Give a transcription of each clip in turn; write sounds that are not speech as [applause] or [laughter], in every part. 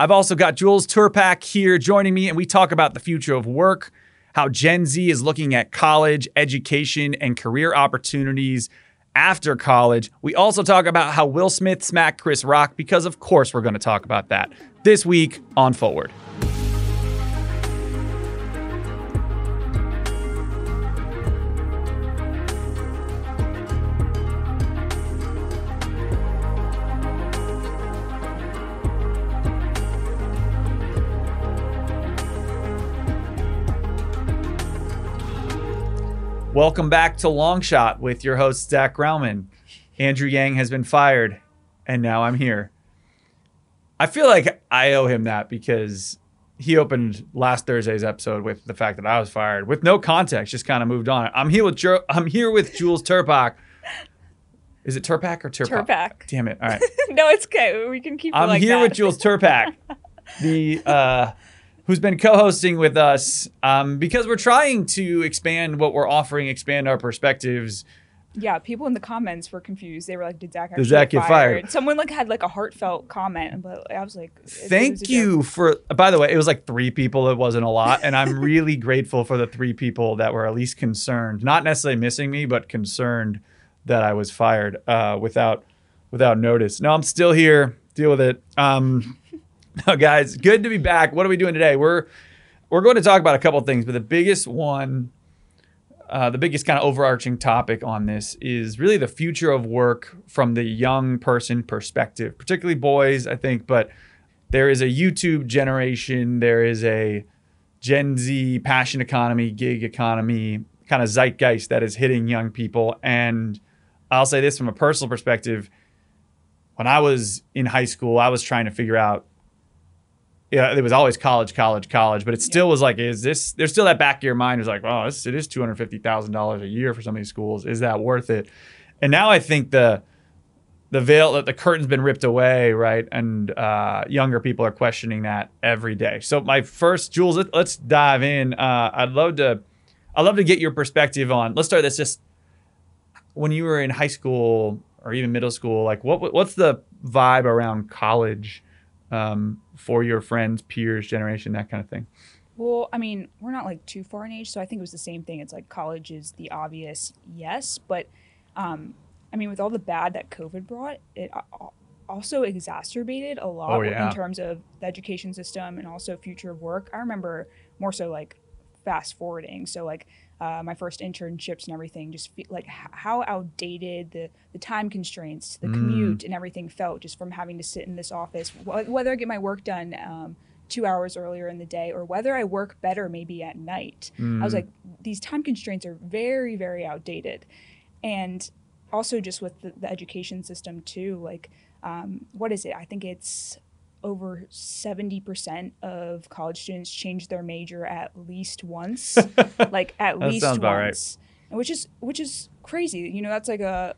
I've also got Jules Terpak here joining me, and we talk about the future of work, how Gen Z is looking at college, education, and career opportunities after college. We also talk about how Will Smith smacked Chris Rock, because of course we're going to talk about that this week on Forward. Welcome back to Long Shot with your host, Zach Graumann. Andrew Yang has been fired, and now I'm here. I feel like I owe him that because he opened last Thursday's episode with the fact that I was fired with no context, just kind of moved on. I'm here with jo- I'm here with Jules Terpak. Is it Terpak or Terpak? Terpak. Damn it! All right, [laughs] no, it's okay. We can keep. It I'm like here that. with Jules Terpak, [laughs] the uh, who's been co-hosting with us um, because we're trying to expand what we're offering, expand our perspectives. Yeah, people in the comments were confused. They were like, "Did Zach actually Zach get fired? Someone like had like a heartfelt comment, but I was like, it- it was Thank you for. By the way, it was like three people. It wasn't a lot, and I'm really [laughs] grateful for the three people that were at least concerned, not necessarily missing me, but concerned that I was fired uh, without without notice. No, I'm still here. Deal with it. Um, [laughs] no, guys, good to be back. What are we doing today? We're we're going to talk about a couple things, but the biggest one, uh, the biggest kind of overarching topic on this is really the future of work from the young person perspective, particularly boys, I think. But there is a YouTube generation, there is a Gen Z passion economy, gig economy kind of zeitgeist that is hitting young people. And I'll say this from a personal perspective. When I was in high school, I was trying to figure out yeah, it was always college, college, college, but it still was like, is this? There's still that back of your mind is like, oh, this, it is two hundred fifty thousand dollars a year for some of these schools. Is that worth it? And now I think the the veil, that the curtain's been ripped away, right? And uh, younger people are questioning that every day. So my first, Jules, let, us dive in. Uh, I'd love to, I'd love to get your perspective on. Let's start this. Just when you were in high school or even middle school, like what what's the vibe around college? um, for your friends, peers, generation, that kind of thing? Well, I mean, we're not like too far in age, so I think it was the same thing. It's like college is the obvious yes, but um, I mean, with all the bad that COVID brought, it also exacerbated a lot Oh, yeah. in terms of the education system and also future of work. I remember more so like fast forwarding. So like uh, my first internships and everything, just fe- like h- how outdated the the time constraints, the Mm. commute, and everything felt just from having to sit in this office, wh- whether I get my work done. Um, two hours earlier in the day or whether I work better maybe at night. I was Mm. like, these time constraints are very, very outdated. And also just with the, the education system too, like, um, what is it? I think it's over 70% of college students change their major at least once, [laughs] like at least right. once. And Which is, which is crazy. You know, that's like a,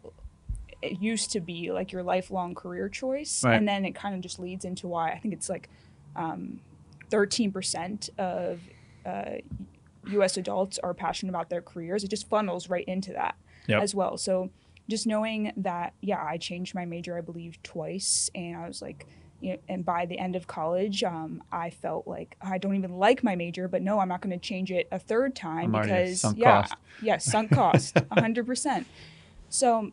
it used to be like your lifelong career choice. Right. And then it kind of just leads into why I think it's like um, 13% of uh, US adults are passionate about their careers. It just funnels right into that Yep. as well. So just knowing that, yeah, I changed my major, I believe, twice. And I was like, you know, and by the end of college, um, I felt like I don't even like my major, but no, I'm not going to change it a third time I'm because, sunk yeah, cost. yeah, sunk [laughs] cost, 100%. So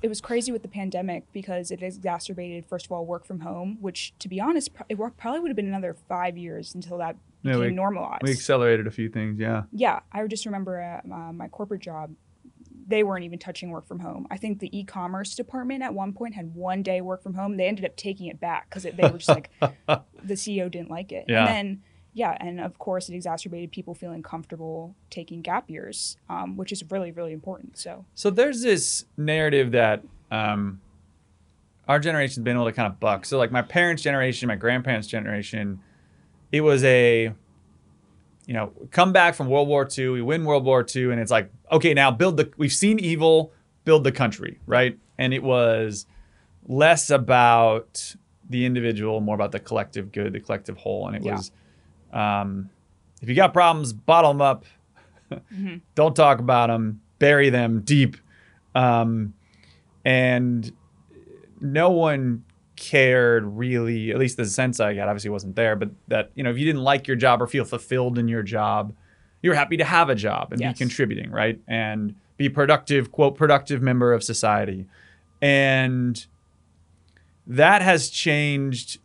it was crazy with the pandemic because it exacerbated first of all work from home which to be honest it probably would have been another five years until that Yeah, became we- normalized We accelerated a few things, yeah. yeah i just remember uh, my corporate job they weren't even touching work from home i think the e-commerce department at one point had one day work from home they ended up taking it back because they were just like [laughs] the ceo didn't like it Yeah. and then yeah and of course it exacerbated people feeling comfortable taking gap years um, which is really really important so So there's this narrative that um, our generation's been able to kind of buck. So like my parents' generation, my grandparents' generation, it was a, you know, come back from World War II, we win World War II, and it's like, okay, now build the. We've seen evil, build the country, right? And it was less about the individual, more about the collective good, the collective whole, and it Yeah. was, um, if you got problems, bottle them up. [laughs] Don't talk about them. Bury them deep. Um, and no one cared really, at least the sense I got, obviously wasn't there, but that, you know, if you didn't like your job or feel fulfilled in your job, you're happy to have a job and Yes. be contributing, right? And be productive, quote, productive member of society. And that has changed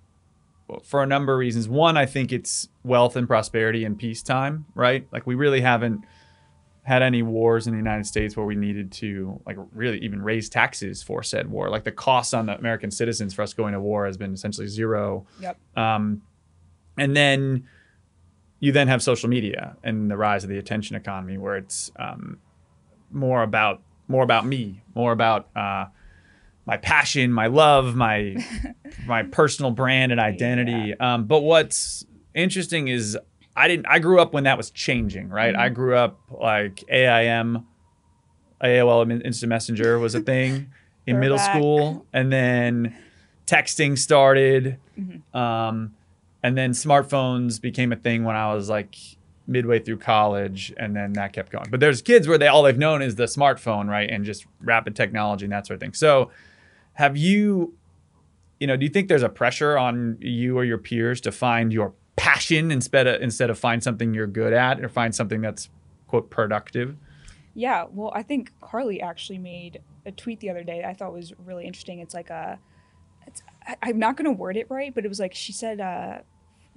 for a number of reasons. One, I think it's wealth and prosperity and peacetime, right? Like we really haven't had any wars in the United States where we needed to like really even raise taxes for said war. Like the cost on the American citizens for us going to war has been essentially zero. yep Um, and then you then have social media and the rise of the attention economy, where it's um, more about more about me, more about uh, my passion, my love, my [laughs] my personal brand and identity. Um, but what's interesting is I didn't. I grew up when that was changing, right? I grew up like AIM, AOL Instant Messenger was a thing [laughs] in We're middle back. school, and then texting started, Mm-hmm. um, and then smartphones became a thing when I was like midway through college, and then that kept going. But there's kids where they all they've known is the smartphone, right, and just rapid technology and that sort of thing. So, have you, you know, do you think there's a pressure on you or your peers to find your passion instead of instead of find something you're good at or find something that's quote productive? Yeah, well, I think Carly actually made a tweet the other day I thought was really interesting. It's like a, it's, I, I'm not going to word it right, but it was like she said, uh,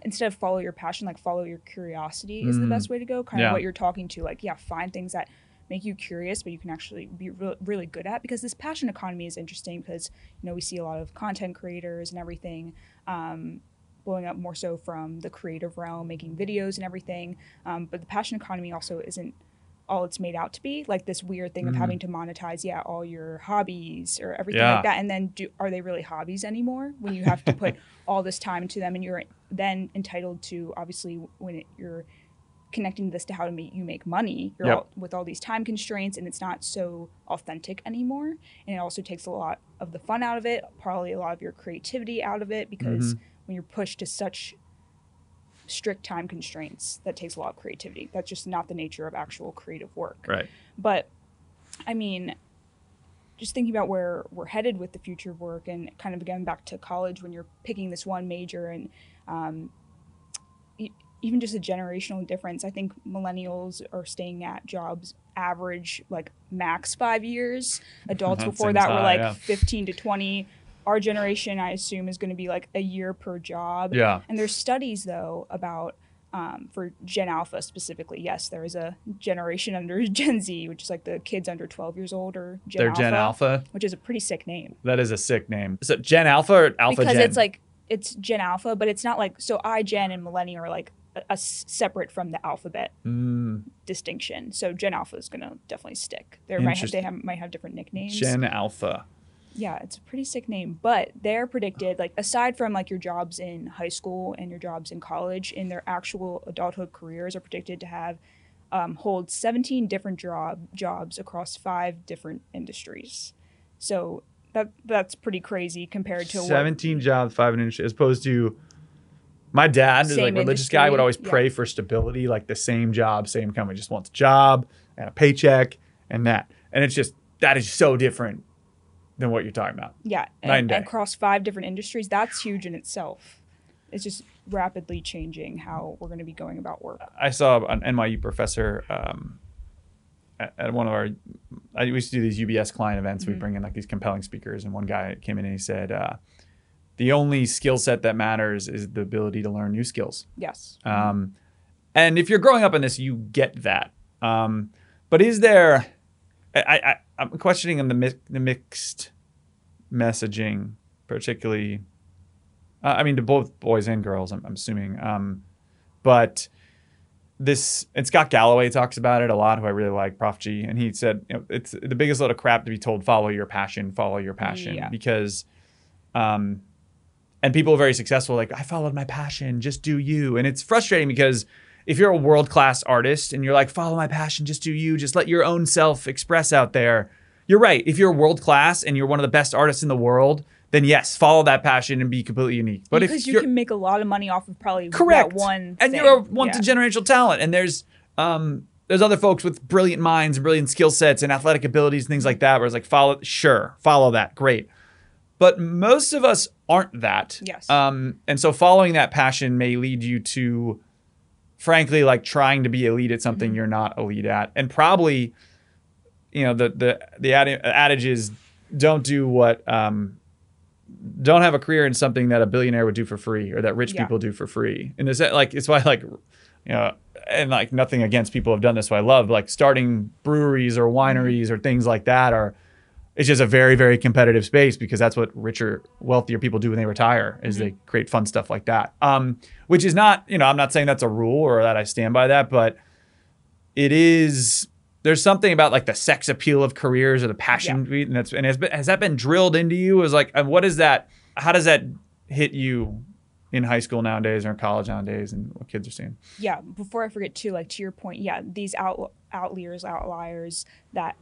instead of follow your passion, like follow your curiosity is the Mm. best way to go. Kind Yeah. of what you're talking to, like yeah, find things that make you curious, but you can actually be re- really good at. Because this passion economy is interesting because you know we see a lot of content creators and everything. Um, blowing up more so from the creative realm, making videos and everything. Um, but the passion economy also isn't all it's made out to be like this weird thing of Mhm. having to monetize yeah all your hobbies or everything Yeah. like that and then do are they really hobbies anymore when you have to put [laughs] all this time into them and you're then entitled to obviously when it, you're connecting this to how to make you make money you're Yep. all, with all these time constraints and it's not so authentic anymore and it also takes a lot of the fun out of it probably a lot of your creativity out of it because Mm-hmm. When you're pushed to such strict time constraints that takes a lot of creativity that's just not the nature of actual creative work Right. but I mean, just thinking about where we're headed with the future of work and kind of again back to college when you're picking this one major and um, even just a generational difference. I think millennials are staying at jobs average like max five years. Adults [laughs] before that were like yeah. 15 to 20. Our generation, I assume, is going to be like a year per job. Yeah. And there's studies though about um, for Gen Alpha specifically. Yes, there is a generation under [laughs] Gen Z, which is like the kids under 12 years old or Gen They're Alpha, Gen Alpha. which is a pretty sick name That is a sick name. So Gen Alpha or Alpha because Gen? it's like it's Gen Alpha, but it's not like so I Gen and Millennial are like a, separate from the alphabet Mm, distinction. So Gen Alpha is gonna definitely stick. They might have, they have, might have different nicknames. Gen Alpha. Yeah, it's a pretty sick name. But they're predicted, like aside from like your jobs in high school and your jobs in college, in their actual adulthood careers are predicted to have um, hold 17 different job jobs across five different industries. So that that's pretty crazy compared to what, 17 jobs, five in industry, as opposed to my dad is like religious guy would industry, always yeah. pray for stability, like the same job, same company, just wants a job and a paycheck and that. And it's just that is so different than what you're talking about. yeah, and and, across five different industries. That's huge in itself. It's just rapidly changing how we're going to be going about work. I saw an NYU professor um, at, one of our I used to do these UBS client events. We Mhm. bring in like these compelling speakers, and one guy came in and he said, uh, "The only skill set that matters is the ability to learn new skills." Yes. Um, and if you're growing up in this, you get that. Um, but is there? I, I I'm questioning on the mi- the mixed messaging, particularly. Uh, I mean, to both boys and girls. I'm, I'm assuming. Um, but this and Scott Galloway talks about it a lot, who I really like, Prof G, and he said you know, it's the biggest load of crap to be told follow your passion, follow your passion, Yeah. because, um, and people are very successful like I followed my passion, just do you, and it's frustrating because if you're a world class artist and you're like follow my passion, just do you, just let your own self express out there. You're right. If you're world class and you're one of the best artists in the world, then yes, follow that passion and be completely unique. But because if you can make a lot of money off of probably correct that one and thing. you're a once yeah. a generational talent and there's um there's other folks with brilliant minds and brilliant skill sets and athletic abilities and things like that where it's like follow sure follow that great but most of us aren't that Yes. um and so following that passion may lead you to frankly like trying to be elite at something Mhm. you're not elite at and probably you know the the the adi- adage is don't do what um don't have a career in something that a billionaire would do for free or that rich Yeah. people do for free. And is that like it's why like you know and like nothing against people have done this who I love like starting breweries or wineries or things like that are it's just a very very competitive space because that's what richer wealthier people do when they retire is they create fun stuff like that. Um which is not, you know, I'm not saying that's a rule or that I stand by that, but it is there's something about like the sex appeal of careers or the passion and that's and has, been, has that been drilled into you? Is like and what is that how does that hit you in high school nowadays or in college nowadays and what kids are seeing? Yeah before i forget too like to your point yeah these out outliers outliers that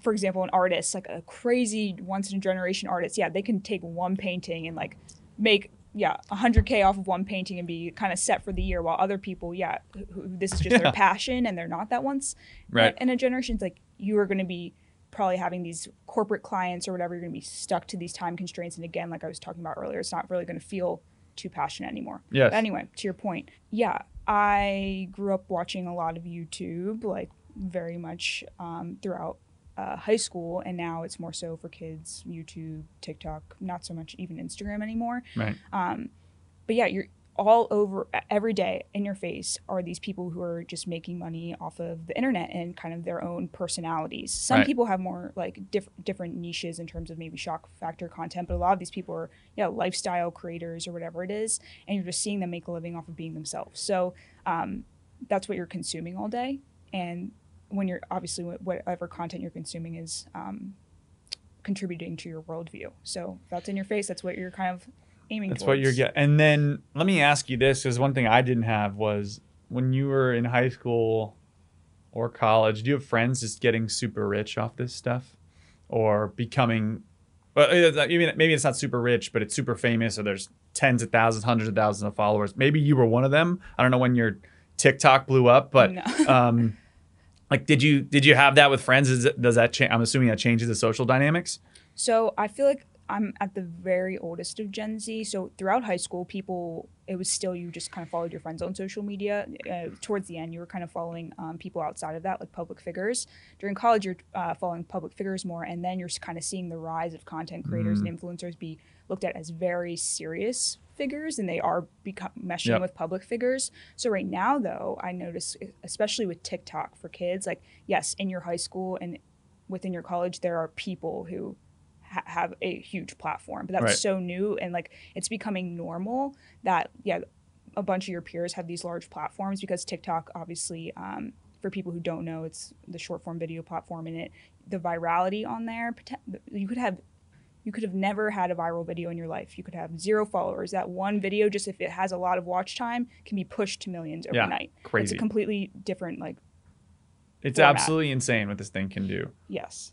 for example an artist like a crazy once in a generation artist yeah they can take one painting and like make yeah 100k off of one painting and be kind of set for the year while other people yeah who, who- this is just Yeah. their passion and they're not that once Right. in a generation it's like you are going to be probably having these corporate clients or whatever you're going to be stuck to these time constraints and again like i was talking about earlier it's not really going to feel too passionate anymore yeah but anyway, to your point, yeah, I grew up watching a lot of YouTube, like very much um, throughout uh, high school, and now it's more so for kids. YouTube, TikTok, not so much even Instagram anymore. right Um, but yeah, you're all over every day in your face are these people who are just making money off of the internet and kind of their own personalities. Some Right. people have more like diff- different niches in terms of maybe shock factor content, but a lot of these people are yeah lifestyle creators or whatever it is, and you're just seeing them make a living off of being themselves. So um, that's what you're consuming all day, and when you're obviously whatever content you're consuming is um, contributing to your worldview. So that's in your face. That's what you're kind of aiming. that's what you're towards. getting and then let me ask you this because one thing i didn't have was when you were in high school or college do you have friends just getting super rich off this stuff or becoming well, maybe it's not super rich, but it's super famous, or there's tens of thousands, hundreds of thousands of followers. Maybe you were one of them. I don't know when your TikTok blew up, but No. um, [laughs] like, did you did you have that with friends? Is does that change? I'm assuming that changes the social dynamics. So I feel like I'm at the very oldest of Gen Z. So throughout high school, people, it was still you just kind of followed your friends on social media. Uh, towards the end, you were kind of following um, people outside of that, like public figures. During college, you're uh, following public figures more, and then you're kind of seeing the rise of content creators and influencers be looked at as very serious figures, and they are become meshing Yep. with public figures. So right now, though, I notice, especially with TikTok for kids, like yes, in your high school and within your college, there are people who ha- have a huge platform, but that's Right. so new and like it's becoming normal that yeah, a bunch of your peers have these large platforms because TikTok obviously. Um, for people who don't know, it's the short form video platform, and it the virality on there. You could have you could have never had a viral video in your life. You could have zero followers. That one video, just if it has a lot of watch time, can be pushed to millions overnight. Yeah, overnight. It's a completely different, like, It's format. absolutely insane what this thing can do. yes.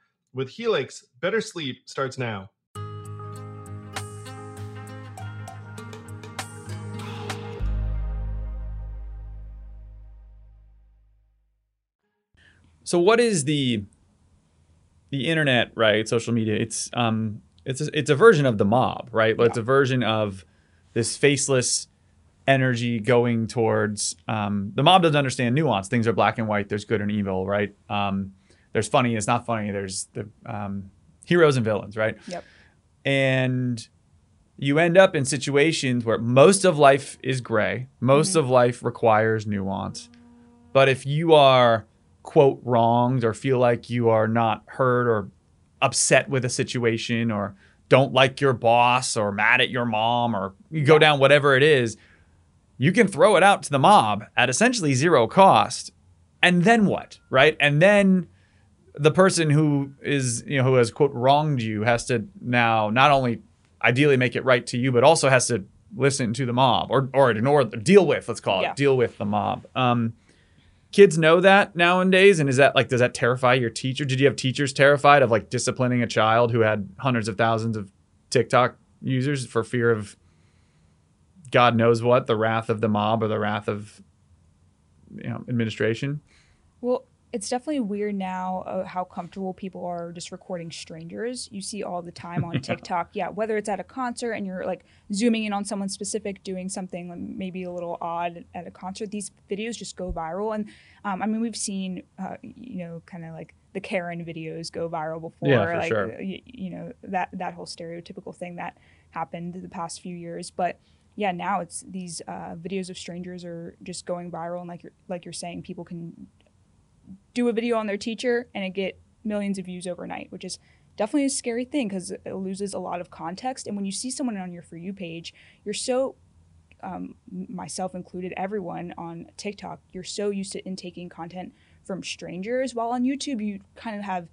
With Helix, better sleep starts now. So what is the the internet, right? Social media. It's um it's a, it's a version of the mob, right? But it's a version of this faceless energy going towards um, the mob doesn't understand nuance. Things are black and white. There's good and evil, right? Um, there's funny. It's not funny. There's the um, heroes and villains, right? Yep. And you end up in situations where most of life is gray. Most of life requires nuance. But if you are quote wronged or feel like you are not heard or upset with a situation or don't like your boss or mad at your mom or you go down whatever it is, you can throw it out to the mob at essentially zero cost. And then what? Right? And then the person who is, you know, who has quote wronged you has to now not only ideally make it right to you, but also has to listen to the mob or or ignore deal with, let's call it, Yeah. deal with the mob. Um kids know that nowadays and is that like does that terrify your teacher did you have teachers terrified of like disciplining a child who had hundreds of thousands of tiktok users for fear of god knows what the wrath of the mob or the wrath of you know administration Well, it's definitely weird now uh, how comfortable people are just recording strangers. You see all the time on [laughs] TikTok. Yeah, whether it's at a concert and you're like zooming in on someone specific doing something like, maybe a little odd at a concert, these videos just go viral. And um, I mean, we've seen, uh, you know, kind of like the Karen videos go viral before. Yeah, for like, sure. uh, y- you know, that, that whole stereotypical thing that happened the past few years. But yeah, now it's these uh, videos of strangers are just going viral. And like you're, like you're saying, people can do a video on their teacher and it get millions of views overnight, which is definitely a scary thing because it loses a lot of context. And when you see someone on your For You page, you're so, um, myself included, everyone on TikTok, you're so used to intaking content from strangers. While on YouTube, you kind of have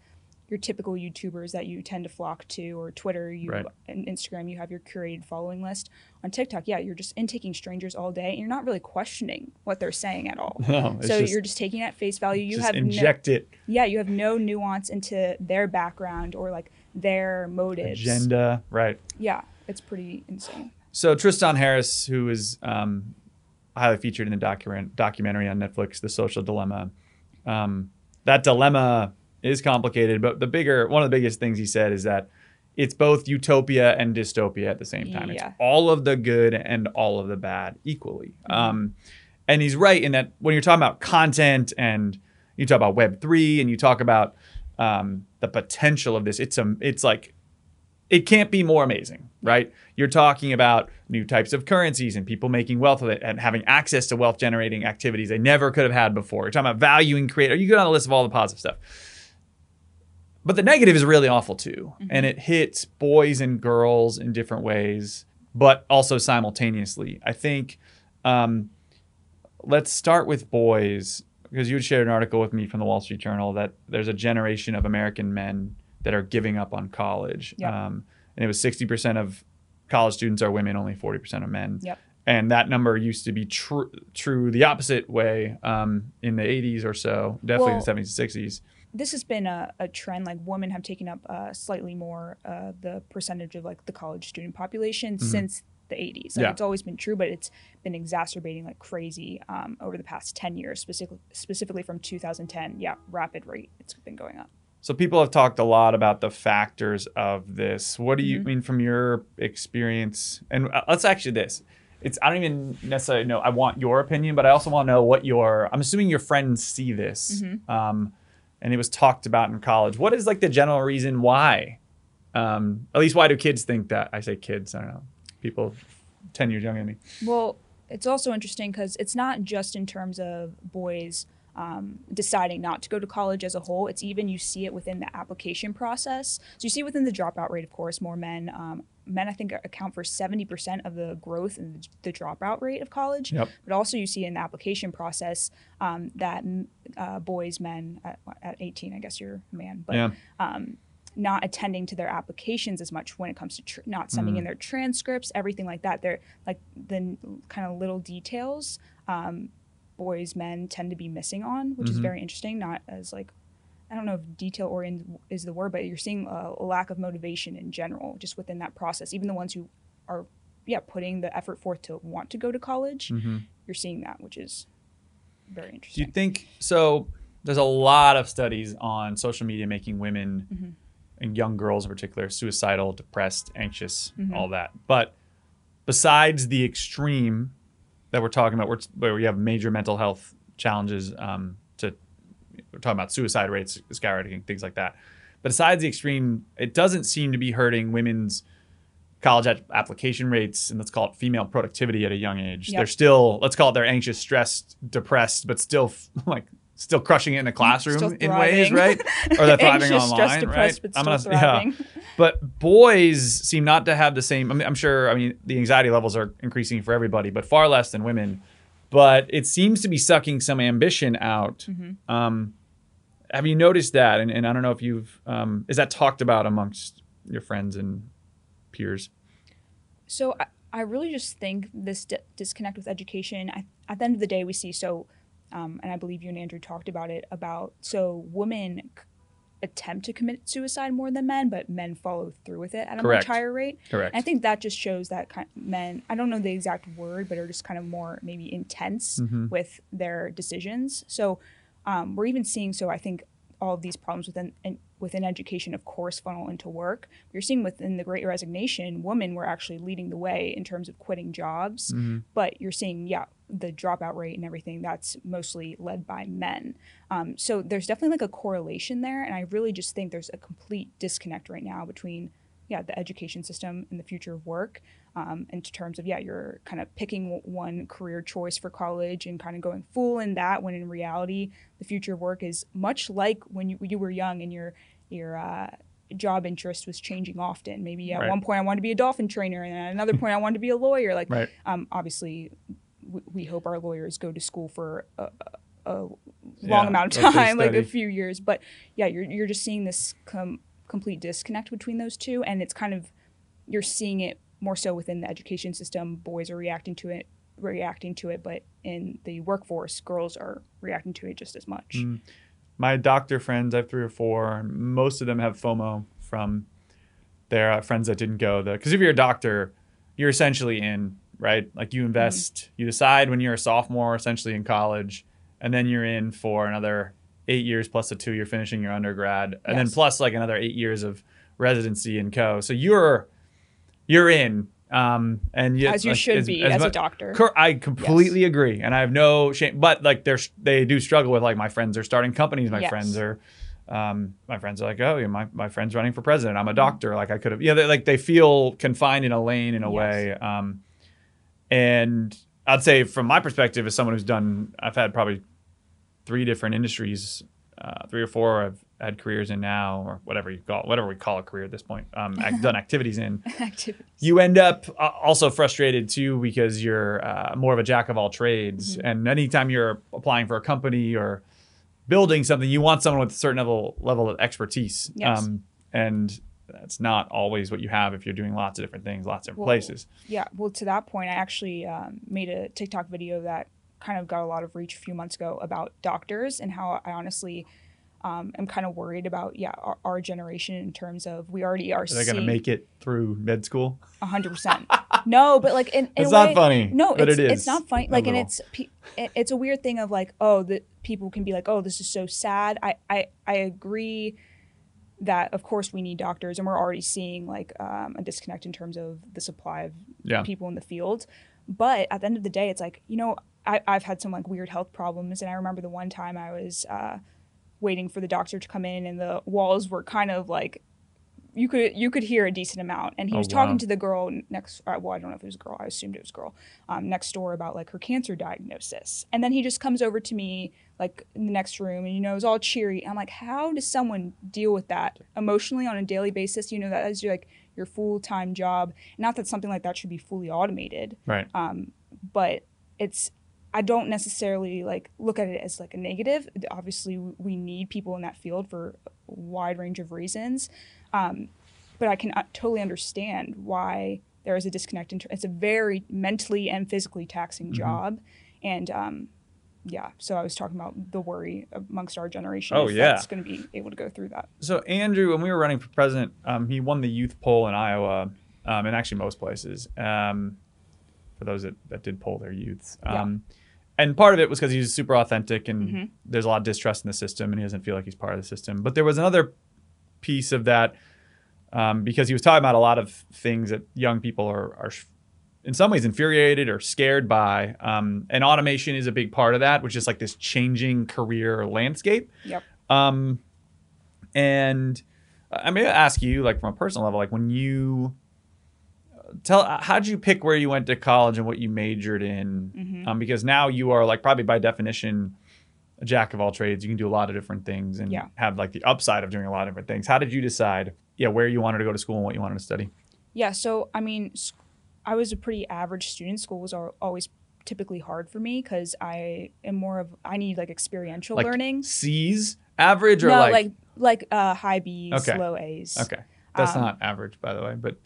your typical YouTubers that you tend to flock to, or Twitter, you Right. and Instagram, you have your curated following list. On TikTok, yeah, you're just intaking strangers all day, and you're not really questioning what they're saying at all. [laughs] no so just, you're just taking at face value. You have no, inject it yeah, you have no nuance into their background or like their motives. agenda right Yeah, it's pretty insane. So Tristan Harris, who is um, highly featured in the document documentary on Netflix, The Social Dilemma, um, that dilemma is complicated. But the bigger, one of the biggest things he said is that it's both utopia and dystopia at the same time. Yeah. It's all of the good and all of the bad equally. Um, and he's right in that when you're talking about content and you talk about Web three and you talk about um, the potential of this, it's a, it's like it can't be more amazing, right? You're talking about new types of currencies and people making wealth with it and having access to wealth generating activities they never could have had before. You're talking about valuing creator. You go down the list of all the positive stuff. But the negative is really awful too. And it hits boys and girls in different ways, but also simultaneously. I think um, let's start with boys because you had shared an article with me from the Wall Street Journal that there's a generation of American men that are giving up on college. Yeah. Um, and it was 60% of college students are women, only 40% of men. Yep. And that number used to be true true the opposite way um, in the 80s or so, definitely Well- in the 70s and 60s. This has been a, a trend. Like women have taken up uh, slightly more uh, the percentage of like the college student population since the 80s. Like, Mm-hmm. Yeah. It's always been true, but it's been exacerbating like crazy um, over the past 10 years, specifically specifically from 2010. Yeah, rapid rate. It's been going up. So people have talked a lot about the factors of this. What do you Mhm. mean from your experience? And uh, let's actually this. It's I don't even necessarily know. I want your opinion, but I also want to know what your. I'm assuming your friends see this, Mhm. um, and it was talked about in college. What is like the general reason why? Um, at least why do kids think that? I say kids. I don't know. People ten years younger than me. Well, it's also interesting because it's not just in terms of boys um, deciding not to go to college as a whole. It's even you see it within the application process. So you see within the dropout rate, of course, more men. Um, men, I think, account for seventy percent of the growth in the, the dropout rate of college. Yep. But also, you see in the application process um, that uh, boys, men at, at eighteen, I guess you're a man, but yeah. um, not attending to their applications as much when it comes to tr- not sending Mm. in their transcripts, everything like that. They're like the kind of little details um, boys, men tend to be missing on, which is Mhm. very interesting. Not as like, I don't know if detail oriented is the word, but you're seeing a, a lack of motivation in general just within that process. Even the ones who are, yeah, putting the effort forth to want to go to college, Mhm. you're seeing that, which is very interesting Do you think so? There's a lot of studies on social media making women Mhm. and young girls in particular suicidal, depressed, anxious, Mhm. all that. But besides the extreme that we're talking about, where, we have major mental health challenges, um, to we're talking about suicide rates skyrocketing, things like that. But besides the extreme, it doesn't seem to be hurting women's college application rates and let's call it female productivity at a young age. Yep. They're still let's call it they're anxious, stressed, depressed, but still f- [laughs] like still crushing it in a classroom in ways, right? Or they're [laughs] thriving Anxious, online, right? but I'm gonna- yeah. [laughs] But boys seem not to have the same. I mean, I'm sure. I mean, the anxiety levels are increasing for everybody, but far less than women. But it seems to be sucking some ambition out. Mhm. Um, have you noticed that? And, and I don't know if you've. Um, is that talked about amongst your friends and peers? So I, I really just think this di- disconnect with education. I, at the end of the day, we see so, um, and I believe you and Andrew talked about it about so women c- attempt to commit suicide more than men, but men follow through with it at a Correct. much higher rate. Correct. I think that just shows that kind men. I don't know the exact word, but are just kind of more maybe intense Mhm. with their decisions. So um, we're even seeing. So I think all of these problems within in, within education, of course, funnel into work. You're seeing within the Great Resignation, women were actually leading the way in terms of quitting jobs. Mhm. But you're seeing, yeah, the dropout rate and everything that's mostly led by men. Um, so there's definitely like a correlation there, and I really just think there's a complete disconnect right now between yeah the education system and the future of work um, in terms of yeah you're kind of picking one career choice for college and kind of going full in that when in reality the future of work is much like when you, you were young and your your uh, job interest was changing often maybe at Right. one point i wanted to be a dolphin trainer and at another [laughs] point i wanted to be a lawyer like Right. um, obviously we, we hope our lawyers go to school for a, a, a long Yeah, amount of time like a few years but yeah you're, you're just seeing this com- complete disconnect between those two and it's kind of you're seeing it more so within the education system boys are reacting to it reacting to it but in the workforce girls are reacting to it just as much Mm. My doctor friends, I have three or four. Most of them have FOMO from their uh, friends that didn't go. Because if you're a doctor, you're essentially in, right? Like you invest, you decide when you're a sophomore, essentially in college, and then you're in for another eight years plus the two you're finishing your undergrad, and then plus like another eight years of residency and co. So you're you're in, um, and you, as you like, should be as, mu- a doctor Cor- I completely agree, and I have no shame. But like, they're they do struggle with like my friends are starting companies. My Yes. friends are, um, my friends are like, oh, yeah, my my friend's running for president. Mm-hmm. I'm a doctor. Like I could have, yeah, they like they feel confined in a lane in a Yes. way. Um, and I'd say from my perspective, as someone who's done, I've had probably three different industries, uh, three or four I've had careers in now, or whatever you call whatever we call a career at this point. Um, [laughs] done activities in activities you end up uh, also frustrated too because you're uh, more of a jack of all trades Mm-hmm. and anytime you're applying for a company or building something you want someone with a certain level level of expertise Yes. um, and that's not always what you have if you're doing lots of different things lots of different Well, places Yeah, well, to that point, I actually um, made a TikTok video that kind of got a lot of reach a few months ago about doctors and how I honestly um, am kind of worried about yeah our, our generation in terms of we already are are they to make it through med school hundred percent. No, but like in, in It's not funny, No, but it's, it it's not funny. Like, and it's it's a weird thing of like, oh, the people can be like, oh, this is so sad. I I I agree that of course we need doctors and we're already seeing like um, a disconnect in terms of the supply of Yeah. people in the field but at the end of the day it's like you know I, i've had some like weird health problems and i remember the one time i was uh, waiting for the doctor to come in and the walls were kind of like you could you could hear a decent amount. And he Oh, was talking wow. to the girl next uh, well i don't know if it was a girl i assumed it was a girl um, next door about like her cancer diagnosis. And then he just comes over to me like in the next room and you know is all cheery. I'm like how does someone deal with that emotionally on a daily basis? You know that is your, like your full-time job. Not that something like that should be fully automated. Right. um, but it's i don't necessarily like look at it as like a negative. Obviously we need people in that field for a wide range of reasons. Um, but i can uh, totally understand why there is a disconnect in it's a very mentally and physically taxing job. And um, yeah so i was talking about the worry amongst our generation Oh, if yeah. that's going to be able to go through that. So Andrew, when we were running for president, um, he won the youth poll in Iowa, um, and actually most places. For those that, that did poll their youths, Yeah. um, and part of it was because he's super authentic, and Mhm. there's a lot of distrust in the system, and he doesn't feel like he's part of the system. But there was another piece of that um, because he was talking about a lot of things that young people are, are in some ways infuriated or scared by, um, and automation is a big part of that, which is like this changing career landscape. yep Um, and I may ask you, like from a personal level, like when you tell, how'd you pick where you went to college and what you majored in? Mm-hmm. Um, because now you are like probably by definition a jack of all trades. You can do a lot of different things and Yeah. have like the upside of doing a lot of different things. How did you decide, yeah, where you wanted to go to school and what you wanted to study? Yeah, so I mean, I was a pretty average student. School was always typically hard for me because I am more of I need like experiential Like learning. C's average or no, like, like like uh, high B's, Okay. low A's. okay, that's um, not average by the way, but.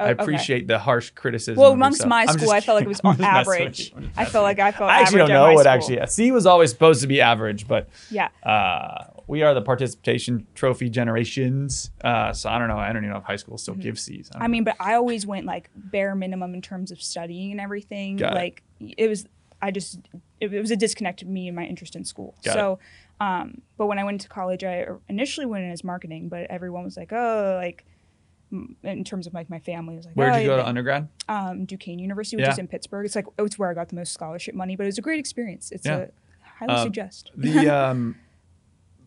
Oh, I okay. appreciate the harsh criticism. Well, amongst my I'm school, I felt like it was [laughs] I'm just messing with average. I felt like I felt I actually average don't know what school. actually. C was always supposed to be average, but Yeah, uh, we are the participation trophy generations. Uh, so I don't know. I don't even know if high school still gives C's. Mm-hmm. I mean, but I always went like bare minimum in terms of studying and everything. Got like it was, I just it, it was a disconnect to me and my interest in school. Got so, um, but when I went to college, I initially went in as marketing, but everyone was like, oh, like. In terms of like my family, was like, where did oh, you go to undergrad? um, Duquesne University, which Yeah. is in Pittsburgh. It's like it's where I got the most scholarship money, but it was a great experience. It's Yeah. a highly Um, suggest. The um,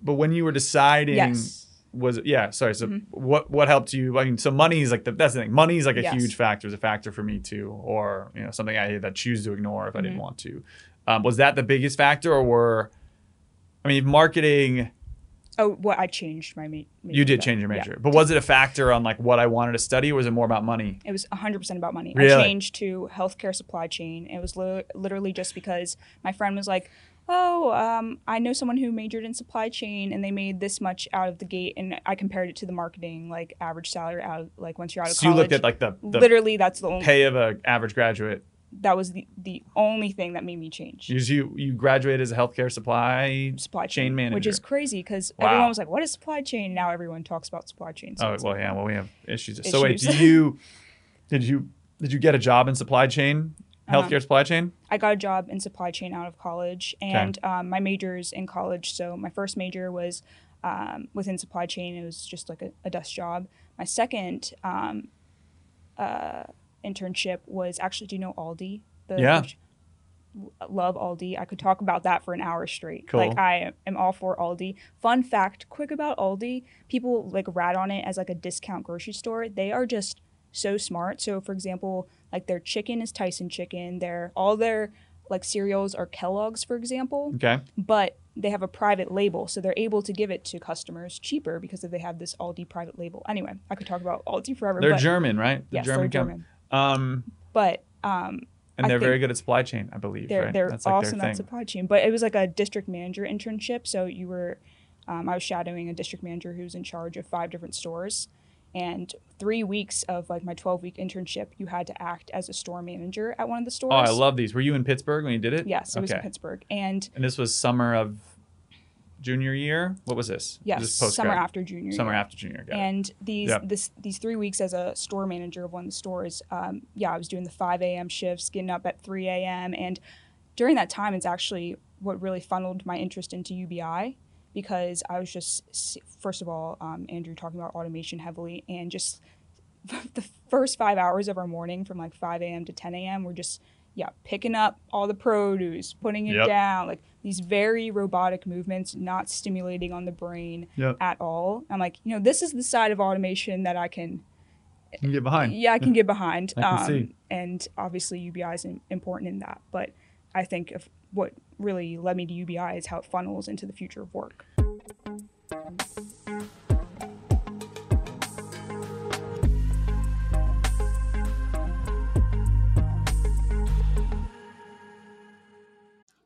but when you were deciding, yes, was yeah. Sorry. So Mhm. what what helped you? I mean, so money is like the that's the thing. Money is like a Yes. huge factor. Is a factor for me too, or you know something I that choose to ignore if I didn't Mhm. want to. Um, was that the biggest factor, or were I mean, marketing. Oh, what I changed my major. You did change your Yeah. major, but was it a factor on like what I wanted to study, or was it more about money? It was 100% about money. Really? I changed to healthcare supply chain. It was li- literally just because my friend was like, "Oh, um, I know someone who majored in supply chain, and they made this much out of the gate." And I compared it to the marketing like average salary out of, like once you're out of So you looked at like the, the literally, that's the only. pay of an average graduate. That was the the only thing that made me change. You you, you graduated as a healthcare supply. supply chain chain, manager. which is crazy because Wow. everyone was like, "What is supply chain?" Now everyone talks about supply chain. so Oh well, like, yeah. Well, we have issues. So wait, Issues. did you did you did you get a job in supply chain, Uh-huh. healthcare supply chain? I got a job in supply chain out of college, and um, my majors in college. So my first major was um, within supply chain. It was just like a, a desk job. My second um, uh, internship was actually, do you know Aldi? The, Yeah. love Aldi. I could talk about that for an hour straight. Cool. Like I am all for Aldi. Fun fact, quick about Aldi. People like rat on it as like a discount grocery store. They are just so smart. So for example, like their chicken is Tyson chicken. Their all their like cereals are Kellogg's, for example, Okay. but they have a private label, so they're able to give it to customers cheaper because they have this Aldi private label. Anyway, I could talk about Aldi forever. They're German, right? The Yes, German they're German. Um, But um, and I they're very good at supply chain, I believe. they're right? they're That's like awesome at supply chain. But it was like a district manager internship, so you were, um, I was shadowing a district manager who was in charge of five different stores, and three weeks of like my twelve week internship, you had to act as a store manager at one of the stores. Oh, I love these. Were you in Pittsburgh when you did it? Yes, it was in Pittsburgh, and And this was summer of junior year. What was this? yes, This summer after junior year. Summer year. after junior. Got it. And these Yep. this these three weeks as a store manager of one of the stores, um, yeah, I was doing the five a.m. shifts, getting up at three a.m. And during that time, it's actually what really funneled my interest into UBI because I was just first of all, um, Andrew talking about automation heavily, and just [laughs] the first five hours of our morning from like 5 a.m. to 10 a.m. we're just yeah picking up all the produce, putting it Yep. down, like these very robotic movements, not stimulating on the brain Yep. at all. I'm like, you know, this is the side of automation that I can can get behind. yeah, I can get behind. [laughs] I can um. And obviously, UBI is important in that. But I think of what really led me to UBI is how it funnels into the future of work.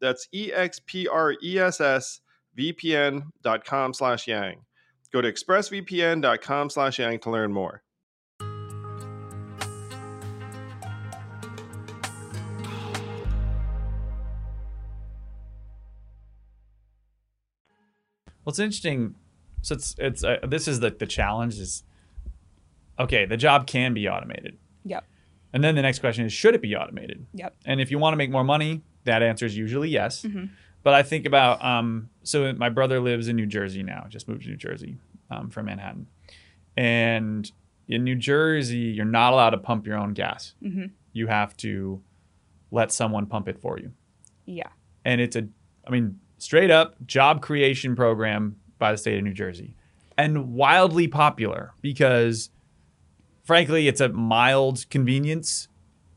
That's E E-X-P-R-E-S-S vpn.com slash yang. Go to expressvpn.com slash yang to learn more. Well, it's interesting. So it's it's uh, this is the the challenge is okay. The job can be automated, Yep. and then the next question is should it be automated? Yep. And if you want to make more money, that answer is usually yes. But I think about um, so my brother lives in New Jersey now. Just moved to New Jersey um, from Manhattan, and in New Jersey, you're not allowed to pump your own gas. You have to let someone pump it for you Yeah. and it's a i mean straight up job creation program by the state of new jersey and wildly popular because frankly it's a mild convenience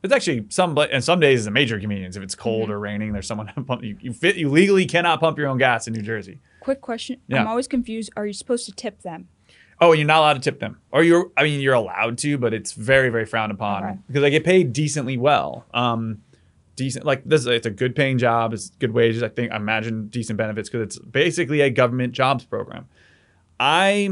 it's actually some and some days a major convenience if it's cold or raining there's someone [laughs] pump you, you fit you legally cannot pump your own gas in new jersey Quick question. Yeah. I'm always confused. Are you supposed to tip them? Oh, you're not allowed to tip them, or you're. I mean, you're allowed to, but it's very, very frowned upon Okay. because they get paid decently well. Um, decent, like this. It's a good paying job. It's good wages. I think. I imagine decent benefits because it's basically a government jobs program. I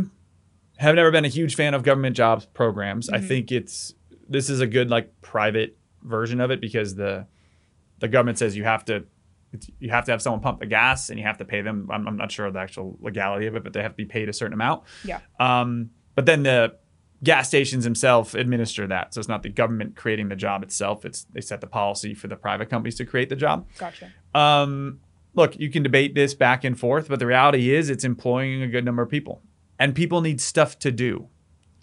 have never been a huge fan of government jobs programs. I think it's this is a good like private version of it because the the government says you have to it's, you have to have someone pump the gas and you have to pay them. I'm, I'm not sure of the actual legality of it, but they have to be paid a certain amount. Yeah. Um, but then the gas stations themselves administer that, so it's not the government creating the job itself. It's they set the policy for the private companies to create the job. Gotcha. Um, look, you can debate this back and forth, but the reality is it's employing a good number of people, and people need stuff to do.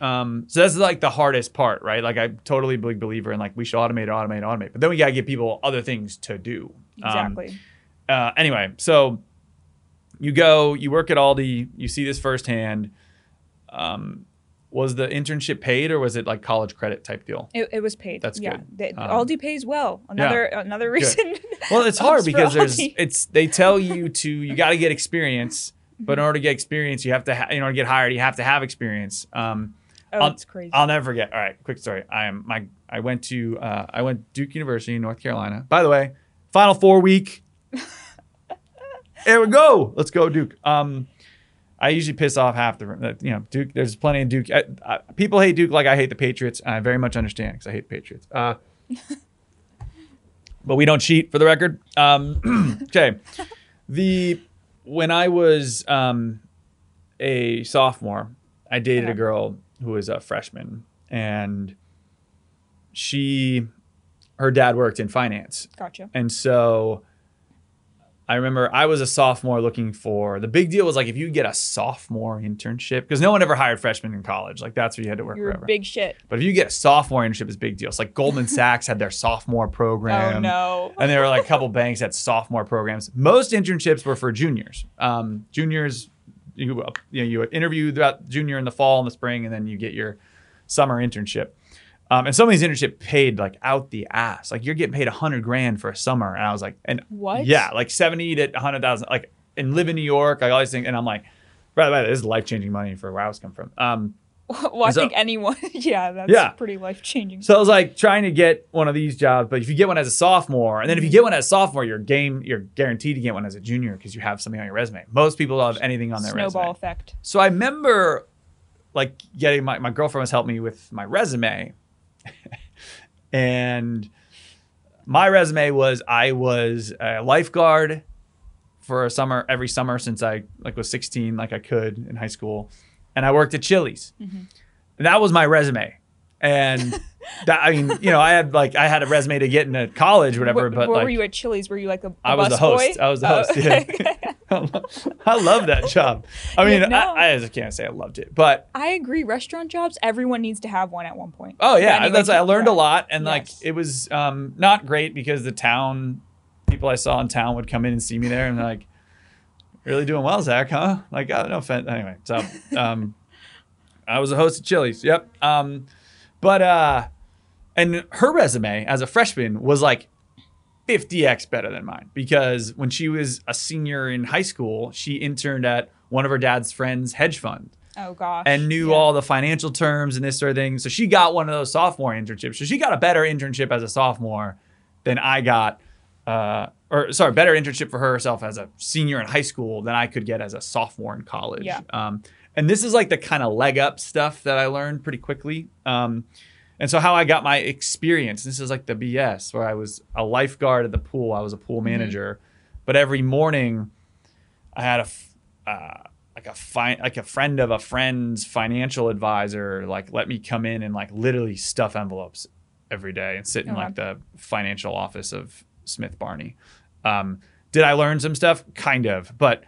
Um, so that's like the hardest part, right? Like I'm totally big believer in like we should automate, automate, automate, but then we gotta give people other things to do. Um, Exactly. uh, anyway, so you go, you work at Aldi, you see this firsthand. Um, was the internship paid or was it like college credit type deal? it, it was paid. That's yeah. good. They, Um, Aldi pays well. Another another reason. [laughs] Well, it's hard because there's Aldi. it's they tell you to you got to get experience, but in order to get experience, you have to ha- in order to get hired, you have to have experience. Um, oh, I'll- it's crazy. I'll never forget. All right, quick story. I am my I went to uh, I went Duke University in North Carolina. By the way, Final Four week. [laughs] there we go. Let's go Duke. Um, I usually piss off half the room. You know, Duke. There's plenty of Duke. Uh, uh, people hate Duke like I hate the Patriots. And I very much understand because I hate the Patriots. Uh, [laughs] but we don't cheat, for the record. Um, [clears throat] okay, the when I was um, a sophomore, I dated a girl who was a freshman, and she, her dad worked in finance, Gotcha. and so I remember I was a sophomore looking for the big deal was like if you get a sophomore internship because no one ever hired freshmen in college like that's where you had to work You're forever. big shit. But if you get a sophomore internship, is big deal. It's like Goldman [laughs] Sachs had their sophomore program. Oh no. And there were like a couple banks that sophomore programs. Most internships were for juniors. Um, juniors, you you know, you interview throughout junior in the fall and the spring, and then you get your summer internship. Um, and some of these internships paid like out the ass. Like you're getting paid a hundred grand for a summer, and I was like, and What? Yeah, like seventy to a hundred thousand. Like and live in New York, like all these things. And I'm like, by the way, this is life changing money for where I was come from. Um, [laughs] well, I So- think anyone. [laughs] yeah, that's Yeah. pretty life changing. So I was like trying to get one of these jobs, but if you get one as a sophomore, and then if you mm-hmm. get one as a sophomore, you're game, you're guaranteed to get one as a junior because you have something on your resume. Most people don't have anything on their Snowball resume. effect. So I remember like getting my, my girlfriend was helping me with my resume. [laughs] and my resume was I was a lifeguard for a summer every summer since I like was 16 like I could in high school and I worked at Chili's. And that was my resume. And [laughs] that I mean, you know, I had like I had a resume to get into college whatever, Wh- but where like were you at Chili's? Were you like a, a I was the host. I was the Oh, host, yeah. [laughs] I love that job. I mean, no. I, I just can't say I loved it, but I agree. Restaurant jobs, everyone needs to have one at one point. Oh yeah, that's I learned a lot, and like it was um, not great because the town people I saw in town would come in and see me there and they're "Really doing well, Zach? Huh?" Like, oh, no offense. Anyway, so um, [laughs] I was a host at Chili's. Yep. Um, but uh, and her resume as a freshman was like 50x better than mine because when she was a senior in high school, she interned at one of her dad's friends' hedge fund Oh gosh. and knew Yeah. all the financial terms and this sort of thing. So she got one of those sophomore internships. So she got a better internship as a sophomore than I got, uh, or sorry, better internship for herself as a senior in high school than I could get as a sophomore in college. Yeah. Um, and this is like the kind of leg up stuff that I learned pretty quickly. Um, and so how I got my experience, this is like the BS where I was a lifeguard at the pool. I was a pool manager, but every morning I had a uh, like a fi- like a friend of a friend's financial advisor like let me come in and like literally stuff envelopes every day and sit in Oh, wow. like the financial office of Smith Barney. Um, did I learn some stuff? Kind of, but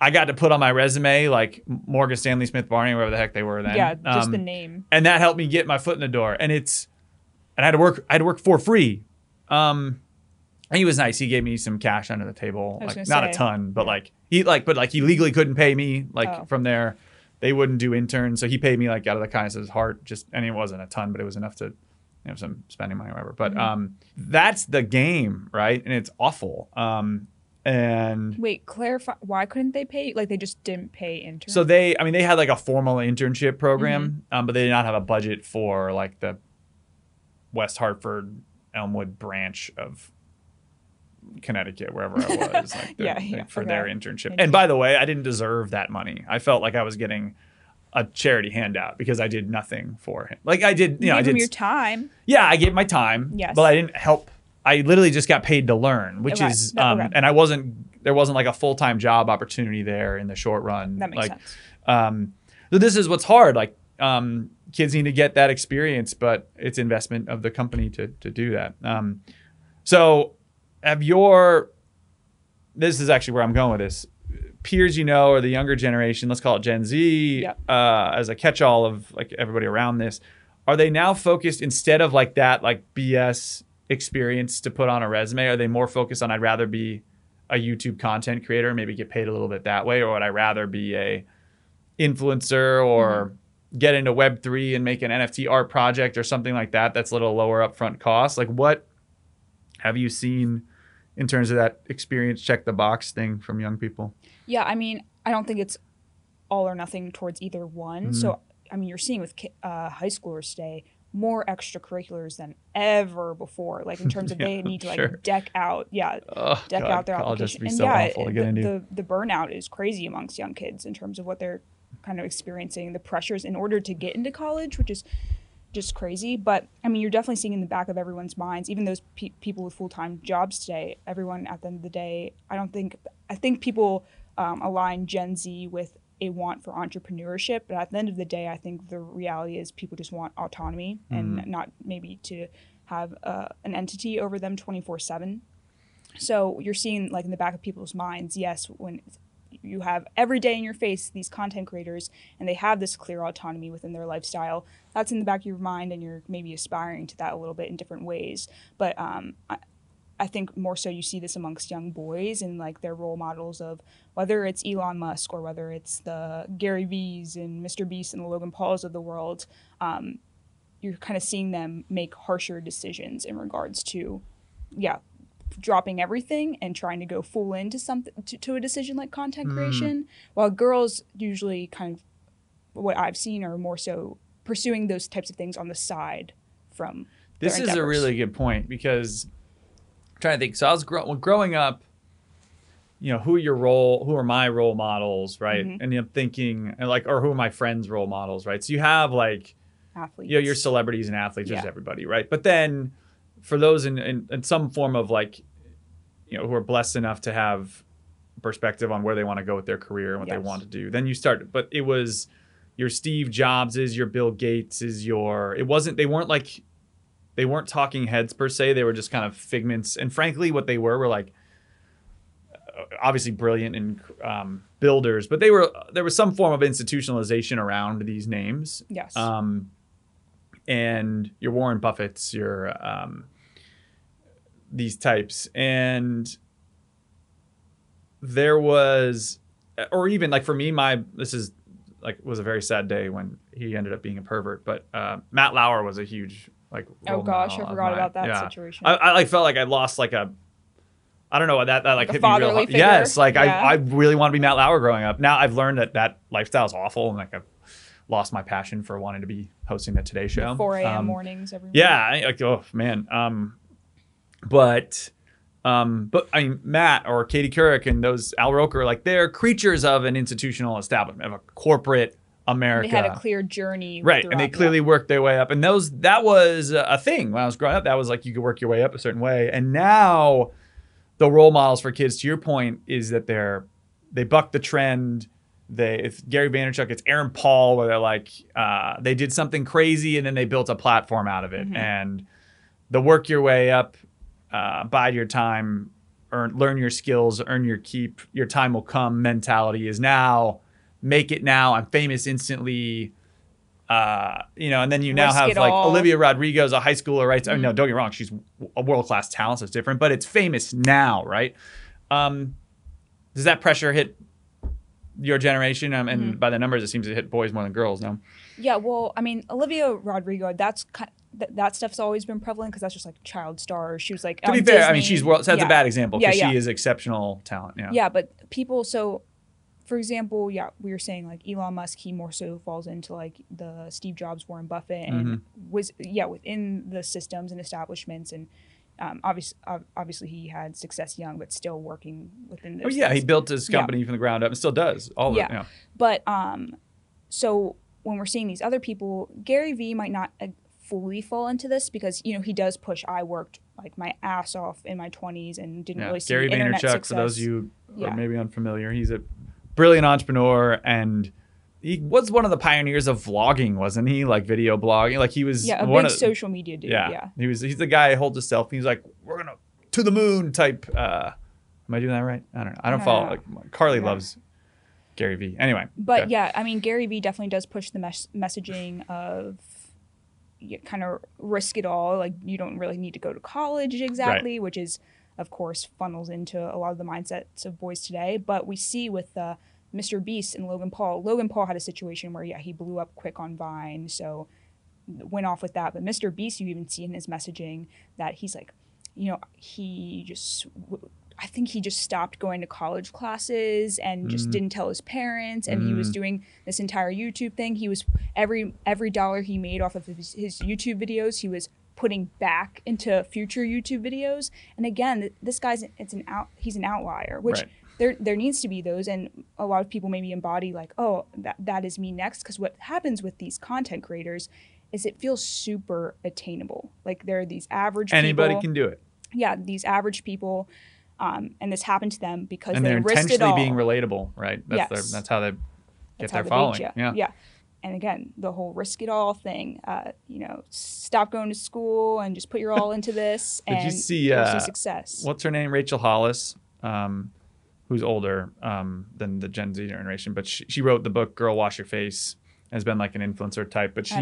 I got to put on my resume like Morgan Stanley Smith Barney, wherever the heck they were then. yeah, just the Um, name. and that helped me get my foot in the door. And it's, and I had to work. I had to work for free. Um, and he was nice. He gave me some cash under the table, like not a ton, but like he like, but like he legally couldn't pay me. Like Oh. from there, they wouldn't do interns, so he paid me like out of the kindness of his heart. Just and it wasn't a ton, but it was enough to you know some spending money or whatever. But Mm-hmm. um, that's the game, right? And it's awful. Um, and Wait, clarify. Why couldn't they pay? Like they just didn't pay interns. so they, I mean, they had like a formal internship program, Mm-hmm. um, but they did not have a budget for like the West Hartford Elmwood branch of Connecticut, wherever I was, like [laughs] the- Yeah, yeah, for okay. their internship. And by the way, I didn't deserve that money. I felt like I was getting a charity handout because I did nothing for him. Like I did, you know, I Give did. your time. Yeah, I gave my time. Yes. But I didn't help. I literally just got paid to learn, which Okay, is, um, okay. and I wasn't, there wasn't like a full time job opportunity there in the short run. That makes like, sense. Um, so this is what's hard. Like, um, kids need to get that experience, but it's investment of the company to to do that. Um, so have your, this is actually where I'm going with this. Peers you know, or the younger generation, let's call it Gen Z, Yep. uh, as a catch-all of like everybody around this, are they now focused instead of like that like BS experience to put on a resume? Are they more focused on I'd rather be a YouTube content creator, maybe get paid a little bit that way, or would I rather be a influencer or get into Web three and make an NFT art project or something like that? That's a little lower upfront cost. Like what have you seen in terms of that experience check the box thing from young people? Yeah, I mean, I don't think it's all or nothing towards either one. Mm-hmm. So, I mean, you're seeing with uh, high schoolers today more extracurriculars than ever before. Like in terms of [laughs] they need to like sure. deck out, yeah, Oh, deck God, out their application. and so yeah, the, the the burnout is crazy amongst young kids in terms of what they're kind of experiencing, the pressures in order to get into college, which is just crazy. But I mean, you're definitely seeing in the back of everyone's minds, even those pe- people with full time jobs today. Everyone at the end of the day, I don't think I think people um, align Gen Z with a want for entrepreneurship, but at the end of the day, I think the reality is people just want autonomy and not maybe to have uh, an entity over them 24 7. So you're seeing, like, in the back of people's minds, yes, when you have every day in your face these content creators and they have this clear autonomy within their lifestyle that's in the back of your mind and you're maybe aspiring to that a little bit in different ways but um, I, I think more so you see this amongst young boys and like their role models of whether it's Elon Musk or whether it's the Gary Vee's and Mr. Beast and the Logan Pauls of the world. Um, you're kind of seeing them make harsher decisions in regards to, yeah, dropping everything and trying to go full into something to, to a decision like content creation. While girls usually kind of what I've seen are more so pursuing those types of things on the side from. This is a really good point because I'm trying to think. So I was grow- well, growing up. You know, who your role? Who are my role models, right? Mhm. And I'm thinking, and like, or who are my friends' role models, right? So you have like, athletes. you know, your celebrities and athletes, just Yeah. everybody, right? But then, for those in, in in some form of like, you know, who are blessed enough to have perspective on where they want to go with their career and what they want to do, then you start. But it was your Steve jobs is your Bill gates is your. It wasn't. They weren't like they weren't talking heads per se. They were just kind of figments. And frankly, what they were were like uh, obviously brilliant and um, builders, but they were there was some form of institutionalization around these names. Yes. Um, and your Warren Buffett's, your um, these types, and there was, or even like for me, my this is like was a very sad day when he ended up being a pervert. But uh, Matt Lauer was a huge like. oh gosh, I forgot mine. about that Yeah. situation. I, I like felt like I lost like a I don't know that that like, hit me real hard. figure? Yes, like Yeah. I I really want to be Matt Lauer growing up. Now I've learned that that lifestyle is awful and like I've lost my passion for wanting to be hosting the Today Show. 4 a.m. Um, mornings every Yeah, morning. I, like oh man. Um, but um, but I mean Matt or Katie Couric and those Al Roker like they're creatures of an institutional establishment of a corporate America They had a clear journey. right and they clearly worked their way up and those that was a thing when i was growing up that was like you could work your way up a certain way and now the role models for kids to your point is that they're they buck the trend they it's gary vaynerchuk it's aaron paul where they're like uh, they did something crazy and then they built a platform out of it and the work your way up uh, bide your time earn learn your skills earn your keep your time will come mentality is now make it now i'm famous instantly uh, you know, and then you now Risk have like all. Olivia Rodrigo's a high schooler, right? I mean, Mm-hmm. no, don't get me wrong, she's a world class talent, so it's different, but it's famous now, right? Um, does that pressure hit your generation? Um, and Mm-hmm. by the numbers, it seems to hit boys more than girls. No, Yeah, well, I mean, Olivia Rodrigo, that's ki- th- that stuff's always been prevalent because that's just like child stars. She was like to be fair, I mean, she's world. So that's Yeah. a bad example Yeah, because yeah. she is exceptional talent. Yeah. Yeah, but people, so for example, yeah, we were saying like Elon Musk, he more so falls into like the Steve Jobs, Warren Buffett, and Mm-hmm. was yeah within the systems and establishments, and um, obviously, obviously he had success young, but still working within. Oh yeah, he built his Yeah. company from the ground up and still does. All Yeah. of. Yeah. But um, so when we're seeing these other people, Gary Vee might not uh, fully fall into this because you know he does push. I worked like my ass off in my twenties and didn't Yeah. really see Gary Vaynerchuk, success. for those of you who Yeah. are maybe unfamiliar, he's a brilliant entrepreneur and he was one of the pioneers of vlogging, wasn't he? Like video blogging. Like he was yeah, a one big of, social media dude. yeah. Yeah. He was he's the guy who holds a selfie. He's like, We're gonna to the moon type uh am I doing that right? I don't know. I don't No, follow no, like Carly loves Gary Vee. Anyway. But okay. yeah, I mean, Gary Vee definitely does push the mes- messaging of you kind of risk it all. Like you don't really need to go to college exactly, which is, of course, funnels into a lot of the mindsets of boys today. But we see with uh, Mr. Beast and Logan Paul. Logan Paul had a situation where yeah, he blew up quick on Vine, so went off with that. But Mr. Beast, you even see in his messaging that he's like, you know, he just. I think he just stopped going to college classes and just mm. didn't tell his parents. And he was mm. doing this entire YouTube thing. He was every every dollar he made off of his, his YouTube videos, he was putting back into future YouTube videos. And again, this guy's it's an out he's an outlier, which Right. There there needs to be those. And a lot of people maybe embody like, oh, that that is me next. Because what happens with these content creators is it feels super attainable. Like there are these average Anybody people, can do it. yeah, these average people. Um, and this happened to them because And they they're risked it intentionally all. being relatable, right? That's their, Yes. that's how they That's their following, yeah. Yeah. And again, the whole risk it all thing. Uh, you know, stop going to school and just put your all into this. [laughs] Did and you see, uh, success? what's her name? Rachel Hollis, um, who's older um, than the Gen Z generation, but she, she wrote the book "Girl Wash Your Face." Has been like an influencer type, but she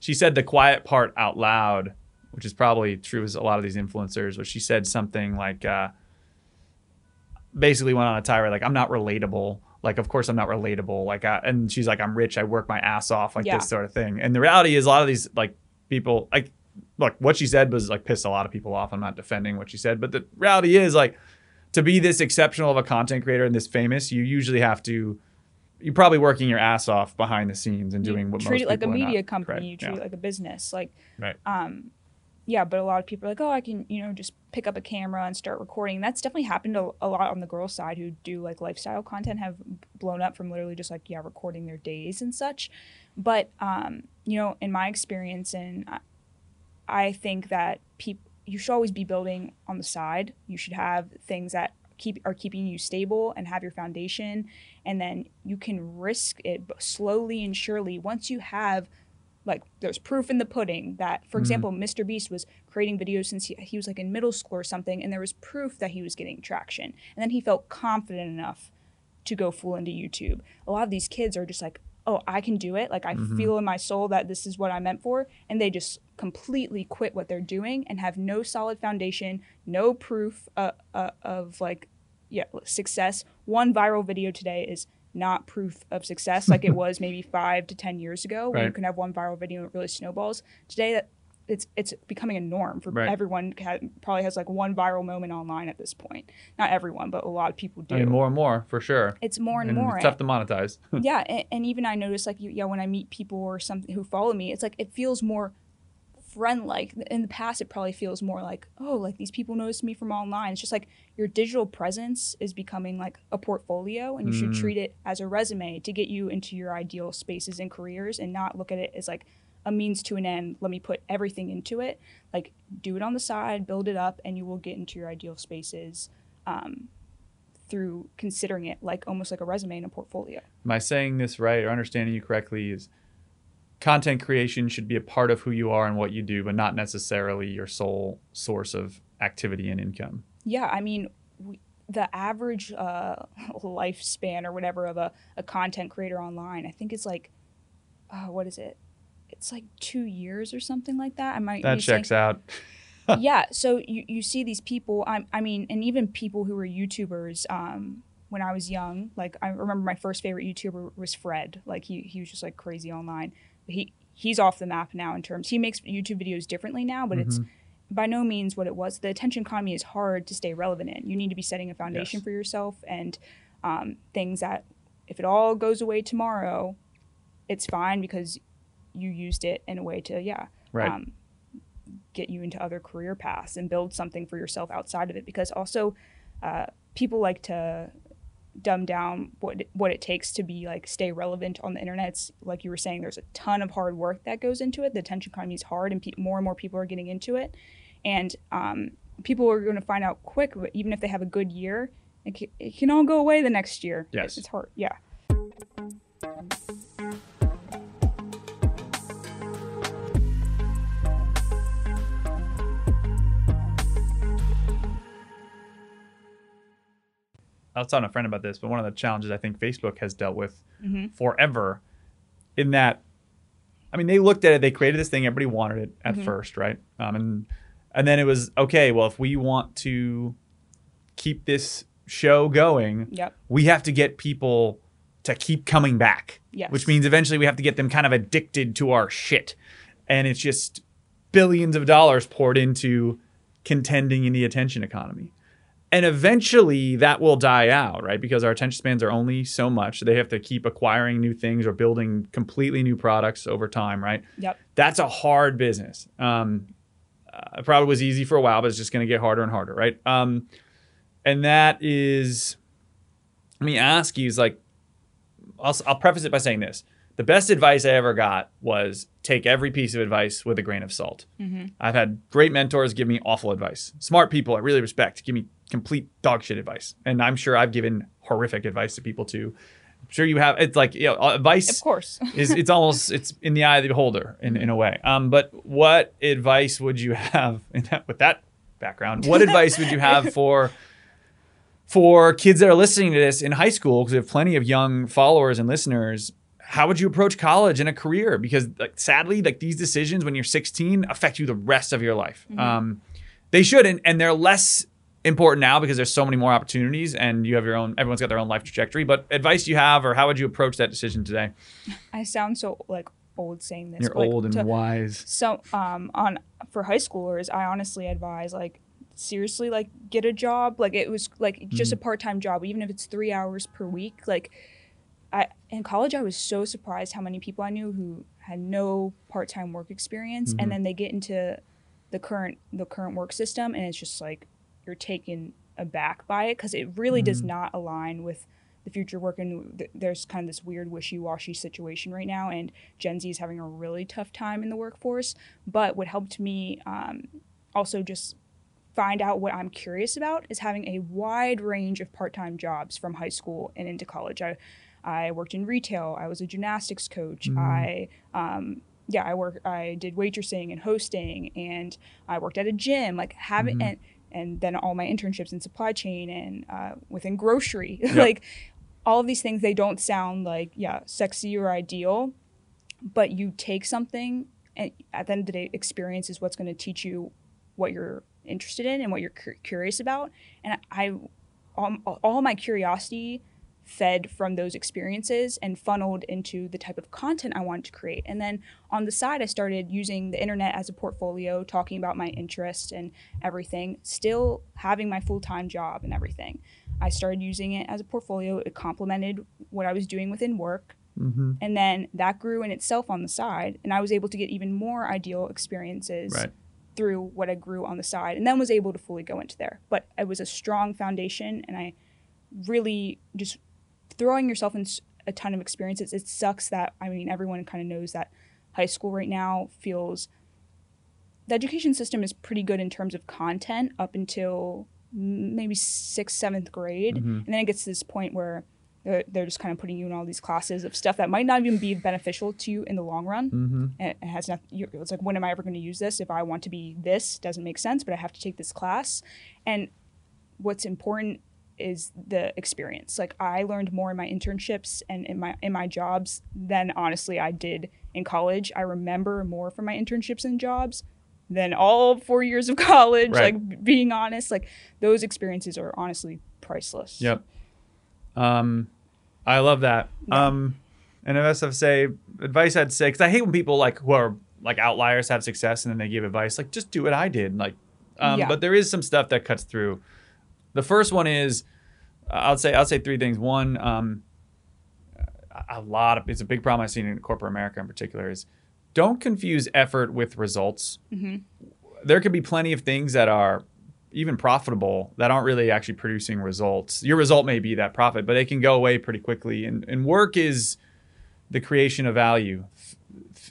she said the quiet part out loud, which is probably true as a lot of these influencers. But she said something like, uh, basically went on a tirade like, "I'm not relatable." Like, of course I'm not relatable. Like, I, and she's like, "I'm rich. I work my ass off." Like Yeah. this sort of thing. And the reality is, a lot of these like people like look what she said was like pissed a lot of people off. I'm not defending what she said, but the reality is like to be this exceptional of a content creator and this famous, you usually have to you're probably working your ass off behind the scenes and You doing what treat it like a media not. company. Right. You treat Yeah. it like a business. Like, Right. um, yeah, but a lot of people are like, oh, I can, you know, just pick up a camera and start recording. That's definitely happened a, a lot on the girl side who do like lifestyle content have blown up from literally just like, yeah, recording their days and such. But, um, you know, in my experience, and I, I think that people, you should always be building on the side. You should have things that keep are keeping you stable and have your foundation and then you can risk it slowly and surely once you have like there's proof in the pudding that for mm-hmm. example mr beast was creating videos since he, he was like in middle school or something and there was proof that he was getting traction and then he felt confident enough to go full into youtube a lot of these kids are just like oh i can do it. Like i feel in my soul that this is what i'm meant for. And they just completely quit what they're doing and have no solid foundation no proof uh, uh, of like yeah success. One viral video today is not proof of success like it [laughs] was maybe five to ten years ago when you can have one viral video and it really snowballs. Today that it's it's becoming a norm for Right. everyone ha- probably has like one viral moment online at this point not everyone but a lot of people do I mean, more and more for sure. it's more and, And more it's tough to monetize. [laughs] yeah and, and even i notice like you- yeah when i meet people or something who follow me it's like it feels more friend like in the past it probably feels more like oh like these people notice me from online it's just like your digital presence is becoming like a portfolio and you should Mm. treat it as a resume to get you into your ideal spaces and careers and not look at it as like a means to an end let me put everything into it like do it on the side build it up and you will get into your ideal spaces um, through considering it like almost like a resume and a portfolio Am I saying this right or understanding you correctly? Is content creation should be a part of who you are and what you do, but not necessarily your sole source of activity and income. Yeah, I mean, we, the average uh, lifespan or whatever of a, a content creator online, I think it's like, uh, what is it? It's like two years or something like that. I might That be saying- checks out. [laughs] yeah, so you, you see these people, I, I mean, and even people who were YouTubers um, when I was young. Like, I remember my first favorite YouTuber was Fred. Like, he, he was just like crazy online. But he, he's off the map now in terms, he makes YouTube videos differently now, but it's by no means what it was. The attention economy is hard to stay relevant in. You need to be setting a foundation Yes. for yourself and um, things that, if it all goes away tomorrow, it's fine because you used it in a way to, yeah, Right. um, get you into other career paths and build something for yourself outside of it. Because also, uh, people like to dumb down what what it takes to be like stay relevant on the internet. It's like you were saying, there's a ton of hard work that goes into it. The attention economy is hard, and pe- more and more people are getting into it. And um, people are going to find out quick, but even if they have a good year, it can, it can all go away the next year. Yes. it's hard. Yeah. I was talking to a friend about this, but one of the challenges I think Facebook has dealt with Mm-hmm. forever, in that, I mean, they looked at it, they created this thing, everybody wanted it Mm-hmm. at first, right? Um, and and then it was okay. Well, if we want to keep this show going, Yep. we have to get people to keep coming back. Yes. Which means eventually we have to get them kind of addicted to our shit. And it's just billions of dollars poured into contending in the attention economy. And eventually that will die out, right? Because our attention spans are only so much. They have to keep acquiring new things or building completely new products over time, right? Yep. That's a hard business. Um, uh, it probably was easy for a while, but it's just going to get harder and harder, right? Um, and that is, let me ask you, is like, I'll, I'll preface it by saying this. The best advice I ever got was take every piece of advice with a grain of salt. I've had great mentors give me awful advice. Smart people I really respect give me complete dog shit advice. And I'm sure I've given horrific advice to people too. I'm sure you have. It's like you know, advice. Of course. [laughs] is it's almost it's in the eye of the beholder in, in a way. Um, but what advice would you have [laughs] in that, with that background? What advice would you have [laughs] for for kids that are listening to this in high school? Because we have plenty of young followers and listeners. How would you approach college and a career? Because like, sadly, like these decisions when you're 16 affect you the rest of your life. Um, they should, and, and they're less important now because there's so many more opportunities and you have your own. Everyone's got their own life trajectory. But advice you have, or how would you approach that decision today? I sound so like old saying this. You're but, like, old and to- wise. so um on for high schoolers i honestly advise like seriously like get a job like it was like just Mm-hmm. a part-time job even if it's three hours per week like i in college i was so surprised how many people i knew who had no part-time work experience Mm-hmm. and then they get into the current the current work system and it's just like you're taken aback by it because it really does Mm-hmm. not align with the future work and th- there's kind of this weird wishy-washy situation right now and gen z is having a really tough time in the workforce but what helped me um, also just find out what i'm curious about is having a wide range of part-time jobs from high school and into college i, I worked in retail. I was a gymnastics coach. I um, yeah i work i did waitressing and hosting and i worked at a gym like having and and then all my internships in supply chain and uh, within grocery. [laughs] Like all of these things they don't sound like yeah sexy or ideal but you take something and at the end of the day experience is what's going to teach you what you're interested in and what you're cur- curious about. And i all, all my curiosity fed from those experiences and funneled into the type of content I wanted to create. And then on the side, I started using the internet as a portfolio, talking about my interests and everything, still having my full time job and everything. I started using it as a portfolio. It complemented what I was doing within work. Mm-hmm. And then that grew in itself on the side. And I was able to get even more ideal experiences Right. through what I grew on the side and then was able to fully go into there. But it was a strong foundation and I really just throwing yourself in a ton of experiences. It sucks that I mean everyone kind of knows that high school right now feels the education system is pretty good in terms of content up until maybe sixth, seventh grade, and then it gets to this point where they're, they're just kind of putting you in all these classes of stuff that might not even be beneficial to you in the long run. Mm-hmm. And it has nothing. It's like, when am I ever going to use this? If I want to be this, doesn't make sense, but I have to take this class. And what's important is the experience. Like I learned more in my internships and in my in my jobs than honestly I did in college. I remember more from my internships and jobs than all four years of [laughs] college. Right. Like being honest, like those experiences are honestly priceless. Yep. Um, I love that. Um, and if I say advice, I'd say because I hate when people like who are like outliers have success and then they give advice like just do what I did. Like, um, Yeah. but there is some stuff that cuts through. The first one is I'll say I'll say three things. One, um, a- lot of it's a big problem I've seen in corporate America in particular is don't confuse effort with results. There could be plenty of things that are even profitable that aren't really actually producing results. Your result may be that profit, but it can go away pretty quickly. And, and work is the creation of value.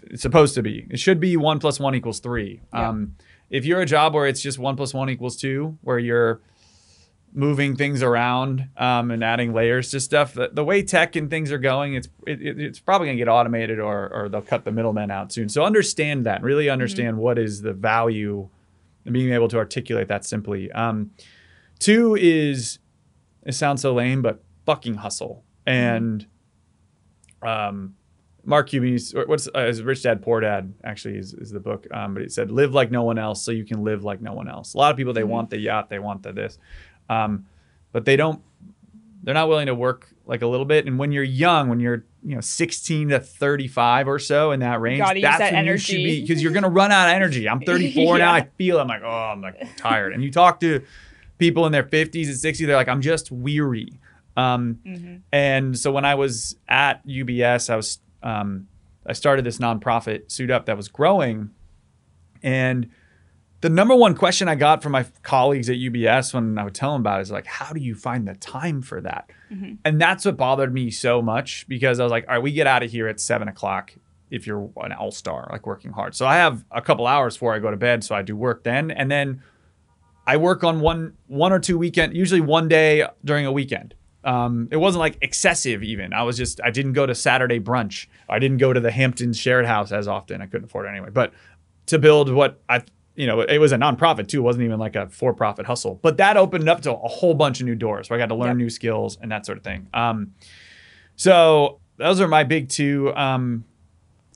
It's supposed to be. It should be one plus one equals three. Yeah. Um, if you're a job where it's just one plus one equals two, where you're moving things around um, and adding layers to stuff, the, the way tech and things are going, it's it, it- it's probably going to get automated or or they'll cut the middlemen out soon. So understand that. Really understand what is the value and being able to articulate that simply. Um, two is it sounds so lame, but fucking hustle. And um, Mark Cuban's or what's uh, his Rich Dad Poor Dad actually is, is the book. Um, but it said live like no one else so you can live like no one else. A lot of people they want the yacht, they want the this, um, but they don't. They're not willing to work like a little bit. And when you're young, when you're you know 16 to 35 or so in that range, that's that when you should be because you're gonna run out of energy. I'm [laughs] 34 now. I feel I'm like oh I'm like tired. And you talk to people in their 50s and 60s, they're like I'm just weary. Um, Mm-hmm. and so when I was at UBS, I was um, I started this nonprofit suit up that was growing, and the number one question I got from my colleagues at UBS when I would tell them about it is like, how do you find the time for that? And that's what bothered me so much because I was like, all right, we get out of here at seven o'clock if you're an all star, like working hard. So I have a couple hours before I go to bed, so I do work then, and then I work on one one or two weekend, usually one day during a weekend. Um, it wasn't like excessive even. I was just I didn't go to Saturday brunch. I didn't go to the Hamptons shared house as often. I couldn't afford it anyway. But to build what I you know, it was a nonprofit too. It wasn't even like a for-profit hustle. But that opened up to a whole bunch of new doors where I got to learn Yep. new skills and that sort of thing. Um, so those are my big two. Um,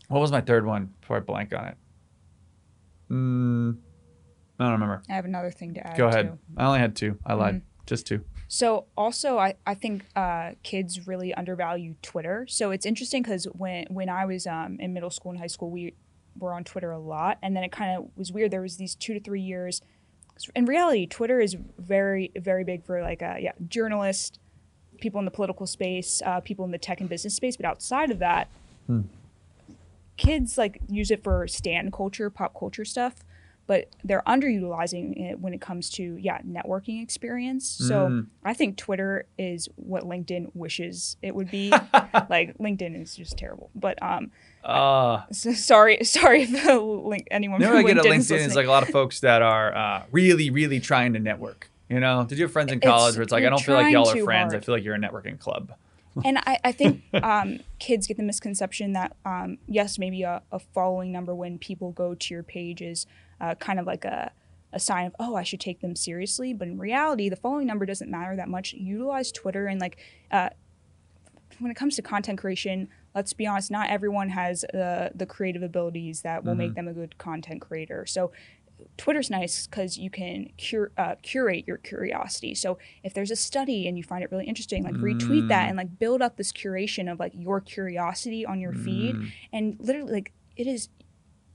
what was my third one before I blank on it? Mm, I don't remember. I have another thing to add. Go ahead. too. I only had two. I lied. Mm-hmm. Just two. So also, I, I think uh, kids really undervalue Twitter. So it's interesting because when when I was um, in middle school and high school, we were on Twitter a lot, and then it kind of was weird. There was these two to three years. In reality, Twitter is very very big for like uh, yeah journalists, people in the political space, uh, people in the tech and business space. But outside of that, kids like use it for stand culture, pop culture stuff, but they're underutilizing it when it comes to yeah networking experience. So Mm. I think Twitter is what LinkedIn wishes it would be. [laughs] like LinkedIn is just terrible. But um, Uh, so sorry, [laughs] sorry if the link anyone you know from what I get at LinkedIn LinkedIn like a lot of folks that are uh, really, really trying to network. You know, did you have friends in It's- college where it's like, I don't feel like y'all are friends. I feel like you're a networking club. [laughs] and I, I think [laughs] um, kids get the misconception that um, yes, maybe a, a following number when people go to your page is uh, kind of like a, a sign of oh I should take them seriously, but in reality, the following number doesn't matter that much. Utilize Twitter and like uh, when it comes to content creation, let's be honest, not everyone has uh, the creative abilities that will make them a good content creator. So Twitter's nice because you can cur- uh, curate your curiosity. So if there's a study and you find it really interesting, like retweet that and like build up this curation of like your curiosity on your feed. And literally, like it is,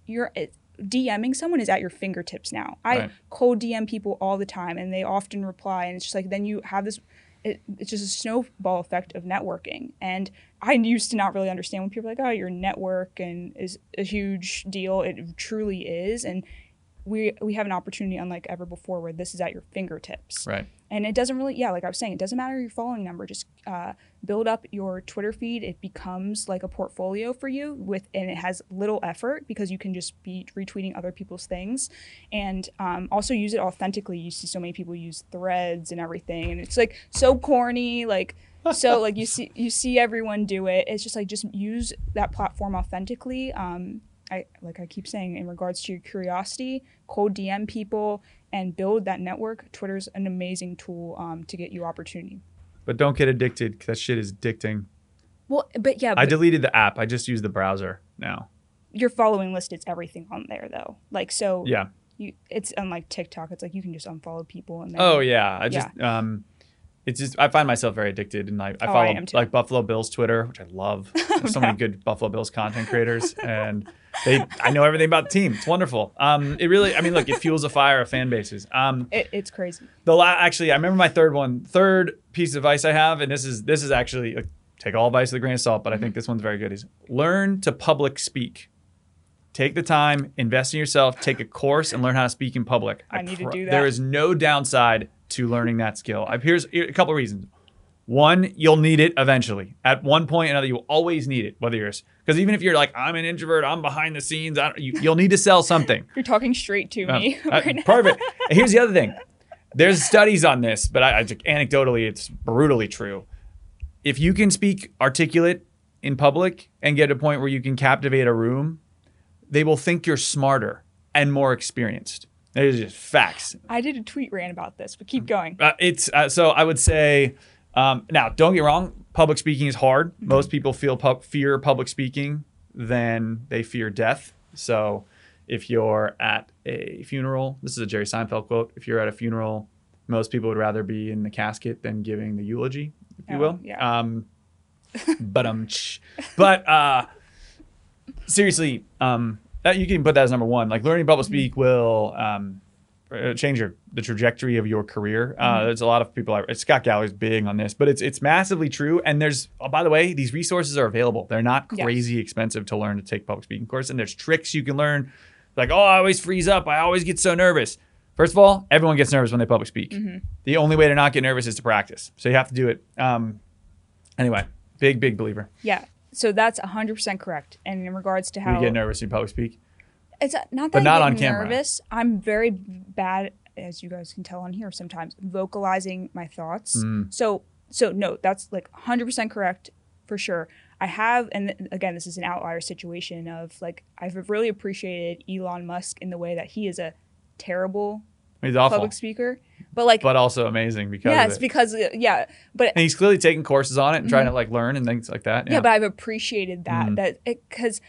you're it, DMing someone is at your fingertips now. I Right. cold DM people all the time, and they often reply, and it's just like then you have this. It, it's just a snowball effect of networking. And I used to not really understand when people are like, oh, your network and is a huge deal. It truly is. And we we have an opportunity unlike ever before where this is at your fingertips Right. and it doesn't really yeah like i was saying it doesn't matter your following number just uh, build up your twitter feed it becomes like a portfolio for you with and it has little effort because you can just be retweeting other people's things and um, also use it authentically you see so many people use threads and everything and it's like so corny like so like you see you see everyone do it it's just like just use that platform authentically um, I like I keep saying in regards to your curiosity, cold DM people and build that network. Twitter's an amazing tool um, to get you opportunity. But don't get addicted that shit is addicting. Well, but yeah, I but deleted the app. I just use the browser now. your following list it's everything on there though. Like so, Yeah. you it's unlike TikTok. It's like you can just unfollow people and then Oh yeah. I just um it's just I find myself very addicted and I, I Oh, follow too. like Buffalo Bills Twitter, which I love. [laughs] There's so many good Buffalo Bills content creators and they I know everything about the team. It's wonderful. Um it really I mean look, it fuels a fire of fan bases. Um It, it's crazy. the la- actually I remember my third one, third piece of advice I have and this is this is actually like, take all advice with a grain of salt, but I Mm-hmm. think this one's very good is learn to public speak. Take the time, invest in yourself, take a course, and learn how to speak in public. I need to do There that. is no downside to learning that skill. I, here's a couple of reasons. One, you'll need it eventually. At one point or another, you'll always need it. Whether you're because even if you're like I'm an introvert, I'm behind the scenes. I don't, you, you'll need to sell something. [laughs] You're talking straight to Uh, me. uh, [laughs] right perfect. Here's the other thing. There's studies on this, but I, I just- anecdotally, it's brutally true. If you can speak articulate in public and get to a point where you can captivate a room, they will think you're smarter and more experienced. It is just facts. I did a tweet rant about this, but keep going. Uh, it's uh, so I would say um, now. Don't get wrong. Public speaking is hard. Most people feel pub- fear public speaking than they fear death. So if you're at a funeral, this is a Jerry Seinfeld quote. If you're at a funeral, most people would rather be in the casket than giving the eulogy, if you Oh, will. yeah. Um, [laughs] but um, but uh, seriously, um, that, you can put that as number one. Like learning public speak will um, uh, change your the trajectory of your career. Uh, there's a lot of people. Are, Scott Galloway's big on this, but it's it's massively true. And there's oh, by the way, these resources are available. They're not Yes. crazy expensive to learn to take public speaking course. And there's tricks you can learn. Like oh, I always freeze up. I always get so nervous. First of all, everyone gets nervous when they public speak. The only way to not get nervous is to practice. So you have to do it. Um, anyway, big big believer. Yeah. So that's 100% correct. And in regards to how You get nervous when you public speak. It's not that But not on camera. nervous. I'm very bad, as you guys can tell on here sometimes, vocalizing my thoughts. Mm. So so no, that's like 100% correct for sure. I have, and again, this is an outlier situation of like I've really appreciated Elon Musk in the way that he is a terrible He's awful, public speaker, but like but also amazing because yeah, of it's it. because uh, yeah, but and he's clearly taking courses on it and trying to like learn and things like that. yeah, but I've appreciated that Mhm. that because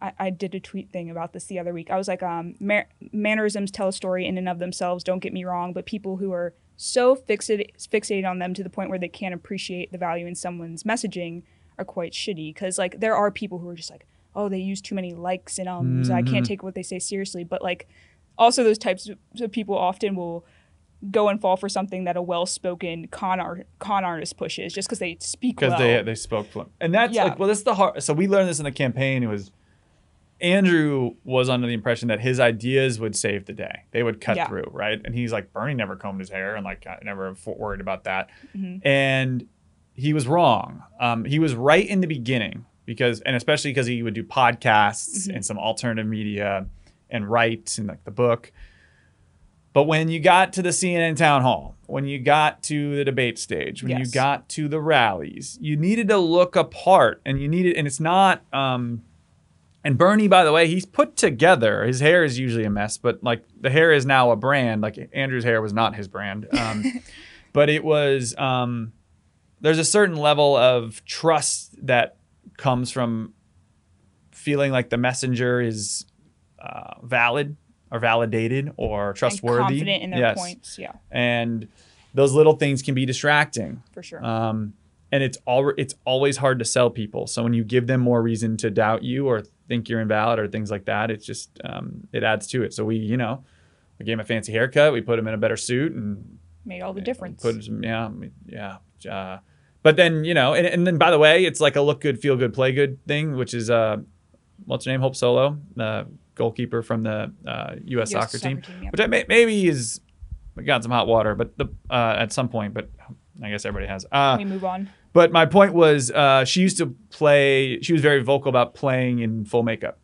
I, I did a tweet thing about this the other week. I was like, um, ma- mannerisms tell a story in and of themselves. Don't get me wrong, but people who are so fixated fixated on them to the point where they can't appreciate the value in someone's messaging are quite shitty. Because like there are people who are just like, oh, they use too many likes and ums. I can't Mhm. take what they say seriously. But like, also those types of people often will go and fall for something that a well-spoken con art con artist pushes just because they speak because well. they they spoke fluent. And that's Yeah. like well, this is the hard. So we learned this in the campaign. It was Andrew was under the impression that his ideas would save the day. They would cut Yeah. through, right? And he's like, Bernie never combed his hair, and like I never worried about that. Mhm. And he was wrong. Um, he was right in the beginning because, and especially because he would do podcasts Mhm. and some alternative media and write and like the book. But when you got to the CNN town hall, when you got to the debate stage, when you got to the rallies, you needed to look apart and you needed, and it's not, um, and Bernie, by the way, he's put together. His hair is usually a mess, but like the hair is now a brand. Like Andrew's hair was not his brand. Um, [laughs] but it was, um, there's a certain level of trust that comes from feeling like the messenger is uh, valid or validated or trustworthy. and confident in their Yes. points. Yeah, And those little things can be distracting. for sure. Um, and it's all it's always hard to sell people. So when you give them more reason to doubt you or think you're invalid or things like that, it's just um, it adds to it. So we, you know, we gave him a fancy haircut. We put him in a better suit and Made all the difference. Put some, yeah, yeah. Uh, but then you know, and, and then by the way, it's like a look good, feel good, play good thing, which is uh, what's her name, Hope Solo, the goalkeeper from the uh, U.S. US soccer, team, yeah. which I may, maybe is got some hot water, but the uh, at some point, but I guess everybody has. Uh, we move on. but my point was, uh, she used to play. She was very vocal about playing in full makeup.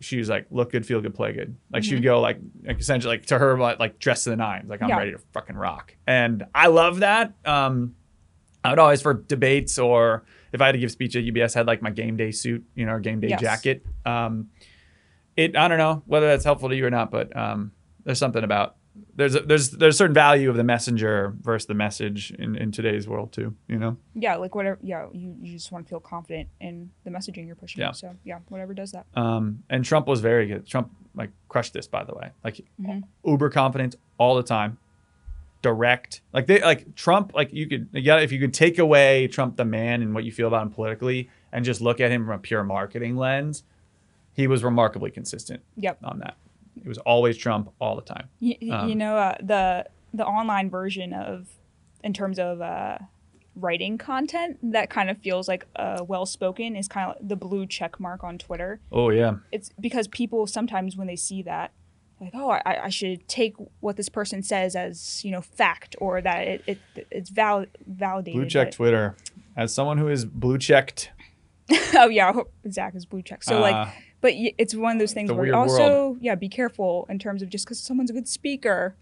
She was like, "Look good, feel good, play good." Like she would go like, like essentially like to her like, like dress to the nines. Like I'm Yeah. ready to fucking rock, and I love that. Um, I would always for debates or if I had to give speech at UBS, I had like my game day suit, you know, or game day Yes. jacket. Um, it I don't know whether that's helpful to you or not, but um, there's something about there's a, there's there's a certain value of the messenger versus the message in, in today's world too. You know. Yeah, like whatever. Yeah, you, you just want to feel confident in the messaging you're pushing. Yeah. So yeah, whatever does that. Um, and Trump was very good. Trump like crushed this, by the way. Like Mhm. uber confident all the time, direct. Like they like Trump. Like you could yeah, if you could take away Trump the man and what you feel about him politically, and just look at him from a pure marketing lens, he was remarkably consistent Yep. on that. It was always Trump all the time. You, you Um, know uh, the the online version of in terms of uh, writing content that kind of feels like uh, well spoken is kind of like the blue check mark on Twitter. Oh yeah, It's because people sometimes when they see that. Like oh, I, I should take what this person says as you know fact, or that it, it it's val- validated. blue check Twitter. As someone who is blue checked, [laughs] oh yeah, Zach is blue check. So like uh, But it's one of those things where also, yeah, be careful in terms of just because someone's a good speaker.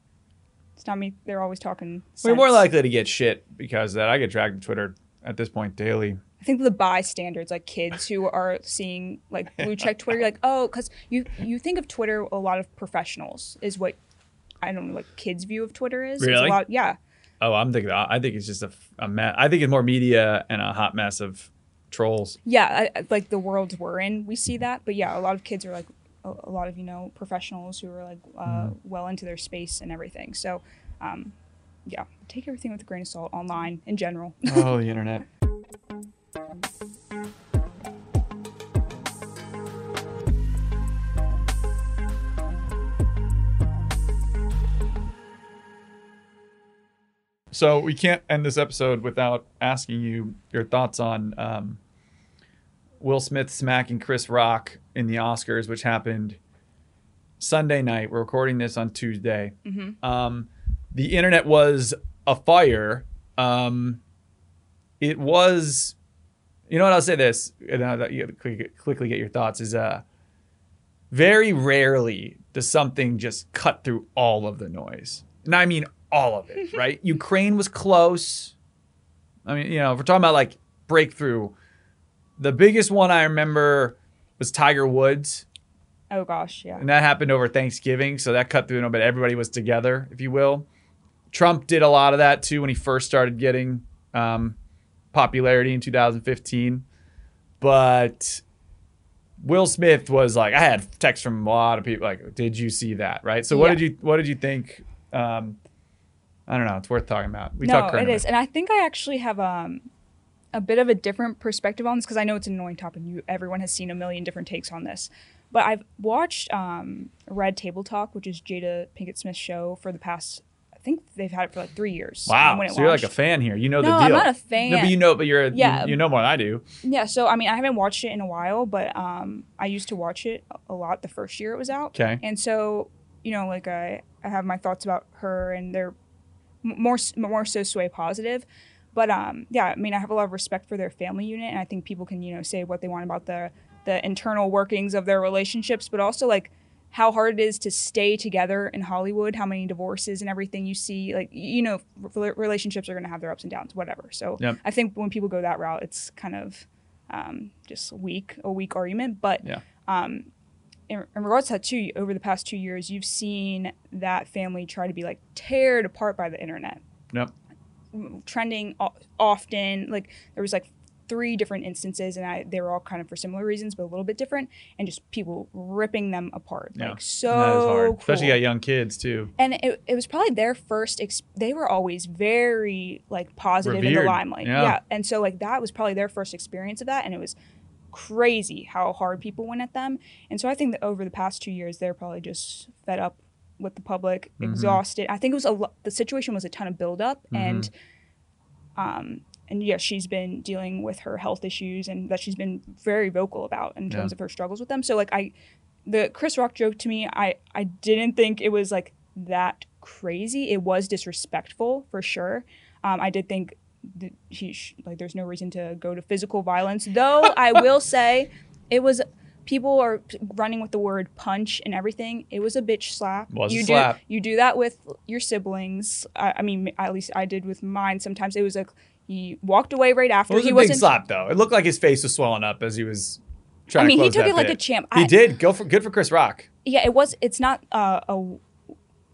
It's not me. They're always talking. we're more likely to get shit because that I get dragged to Twitter at this point daily. I think the bystanders, like kids who are seeing like [laughs] blue check Twitter, you're like, oh, because you you think of Twitter a lot of professionals is what I don't know, like kids' view of Twitter is. Really? lot, yeah. Oh, I'm thinking. I think it's just a, a mess. I think it's more media and a hot mess of trolls. Yeah, I, like the world we're in, we see that. But yeah, a lot of kids are like a, a lot of you know professionals who are like uh, Mm-hmm. well into their space and everything. So, um, yeah, take everything with a grain of salt online in general. oh, the [laughs] internet. So we can't end this episode without asking you your thoughts on um, Will Smith smacking Chris Rock in the Oscars, which happened Sunday night. We're recording this on Tuesday. Um, the internet was afire. Um, it was, you know what? I'll say this, and I'll you quickly get your thoughts. Is uh, very rarely does something just cut through all of the noise, and I mean all of it. [laughs] Right? Ukraine was close. I mean, you know, if we're talking about like breakthrough, the biggest one I remember was Tiger Woods. Oh gosh, yeah. And that happened over Thanksgiving. So that cut through a little bit. Everybody was together, if you will. Trump did a lot of that too when he first started getting um, popularity in 2015. But Will Smith was like, I had texts from a lot of people like, "Did you see that?" Right. So what Yeah. did you what did you think? Um, I don't know. It's worth talking about. We no, talked it is, and I think I actually have um, a bit of a different perspective on this because I know it's an annoying topic. You, everyone has seen a million different takes on this, but I've watched um, Red Table Talk, which is Jada Pinkett Smith's show for the past. I think they've had it for like three years. Wow. when it So you're like a fan here. You know No, the deal. I'm not a fan. No, but you know, but you're a, Yeah. you, you know more than I do. Yeah, so I mean, I haven't watched it in a while, but um, I used to watch it a lot the first year it was out. Okay. And so, you know, like I, I have my thoughts about her, and they're more more so sway positive. But um, yeah, I mean, I have a lot of respect for their family unit, and I think people can you know say what they want about the the internal workings of their relationships, but also like how hard it is to stay together in Hollywood, how many divorces and everything you see. Like you know, relationships are going to have their ups and downs, whatever. So Yep. I think when people go that route, it's kind of um, just weak, a weak argument. But Yeah. um, in, in regards to that too, over the past two years, you've seen that family try to be like teared apart by the internet, Yep. Trending often. Like there was like three different instances, and I they were all kind of for similar reasons, but a little bit different, and just people ripping them apart. Yeah. Like so that is hard, cool. especially got young kids too. and it, it was probably their first ex- they were always very like positive in the limelight Yeah. and so like that was probably their first experience of that and it was crazy how hard people went at them and so i think that over the past two years they're probably just fed up with the public Mm-hmm. exhausted i think it was a lo- the situation was a ton of buildup Mm-hmm. and um and yeah she's been dealing with her health issues and that she's been very vocal about in terms Yeah. of her struggles with them so like i the Chris Rock joke to me, I I didn't think it was like that crazy. It was disrespectful for sure. Um, I did think that he sh- like there's no reason to go to physical violence, though. I [laughs] will say it was. People are running with the word punch and everything. It was a bitch slap. Was a you slap. do you do that with your siblings. I, I mean, at least I did with mine. Sometimes it was like he walked away right after. It was he a big slap though. It looked like his face was swelling up as he was trying I mean, to he took it like a champ. He I- did. Go for good for Chris Rock. yeah, it was. It's not uh, a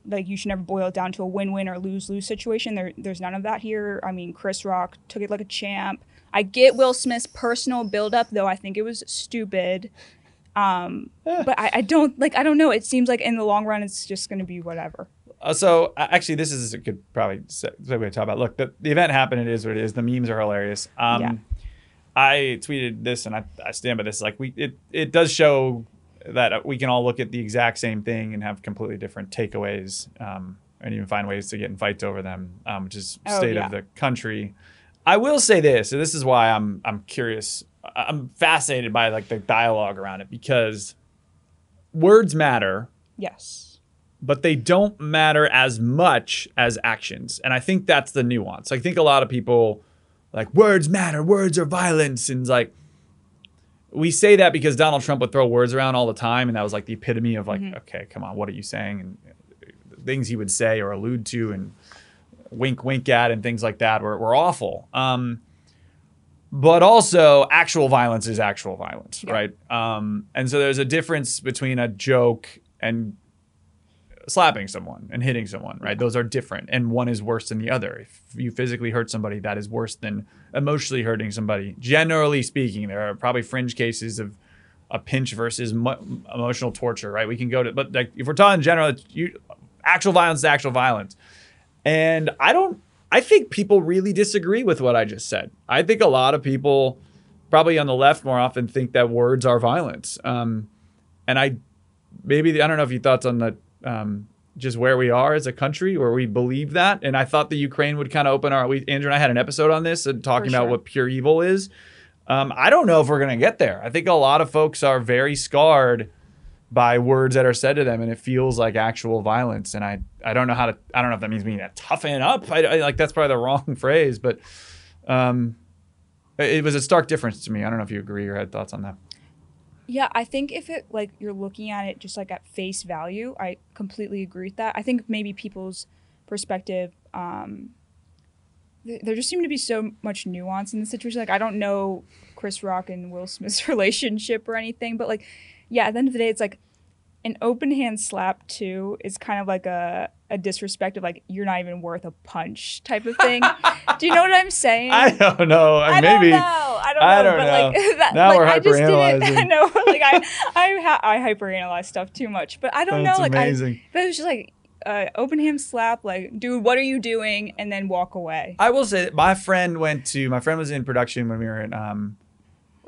like you should never boil it down to a win-win or lose-lose situation. There, there's none of that here. I mean, Chris Rock took it like a champ. I get Will Smith's personal build-up, though. I think it was stupid. Um, but I, I don't like. I don't know. It seems like in the long run, it's just going to be whatever. Uh, so uh, actually, this is a good probably segue to talk about. Look, the, the event happened. It is what it is. The memes are hilarious. Um, Yeah. I tweeted this, and I, I stand by this. Like we, it it does show that we can all look at the exact same thing and have completely different takeaways, um, and even find ways to get in fights over them, um, which is Oh, state yeah. of the country. I will say this, and this is why I'm I'm curious. I'm fascinated by like the dialogue around it because words matter Yes. but they don't matter as much as actions. And I think that's the nuance. I think a lot of people like words matter, words are violence, and it's like we say that because Donald Trump would throw words around all the time, and that was like the epitome of like, okay, come on, what are you saying? And uh, things he would say or allude to and wink, wink at, and things like that were, were awful. Um, but also, actual violence is actual violence, Yeah. right? Um, and so there's a difference between a joke and slapping someone and hitting someone, right? Those are different, and one is worse than the other. If you physically hurt somebody, that is worse than emotionally hurting somebody. Generally speaking, there are probably fringe cases of a pinch versus mo- emotional torture, right? We can go to, but like if we're talking general, it's you, actual violence is actual violence. And I don't, I think people really disagree with what I just said. I think a lot of people, probably on the left, more often think that words are violence. Um, and I, maybe I don't know if you thoughts on the um, just where we are as a country, where we believe that. And I thought the Ukraine would kind of open our. We Andrew and I had an episode on this and talking For about what pure evil is. Um, I don't know if we're gonna get there. I think a lot of folks are very scarred by words that are said to them, and it feels like actual violence. And I, I don't know how to. I don't know if that means need to toughen up. I, I like that's probably the [laughs] wrong phrase, but um, it, was a stark difference to me. I don't know if you agree or had thoughts on that. Yeah, I think if it like you're looking at it just like at face value, I completely agree with that. I think maybe people's perspective um, th- there just seemed to be so much nuance in the situation. Like I don't know Chris Rock and Will Smith's [laughs] relationship or anything, but like, yeah, at the end of the day, it's like an open hand slap too is kind of like a a disrespect of like you're not even worth a punch type of thing. [laughs] Do you know what I'm saying? I don't know. I Maybe. don't know. I don't know. I don't but know. like [laughs] that, Now like, we're I just didn't. hyperanalyzing. [laughs] I know. Like I, I, ha- I hyperanalyze stuff too much. But I don't That's know. Like amazing. I, but it was just like uh, open hand slap. Like, dude, what are you doing? And then walk away. I will say that my friend went to my friend was in production when we were in um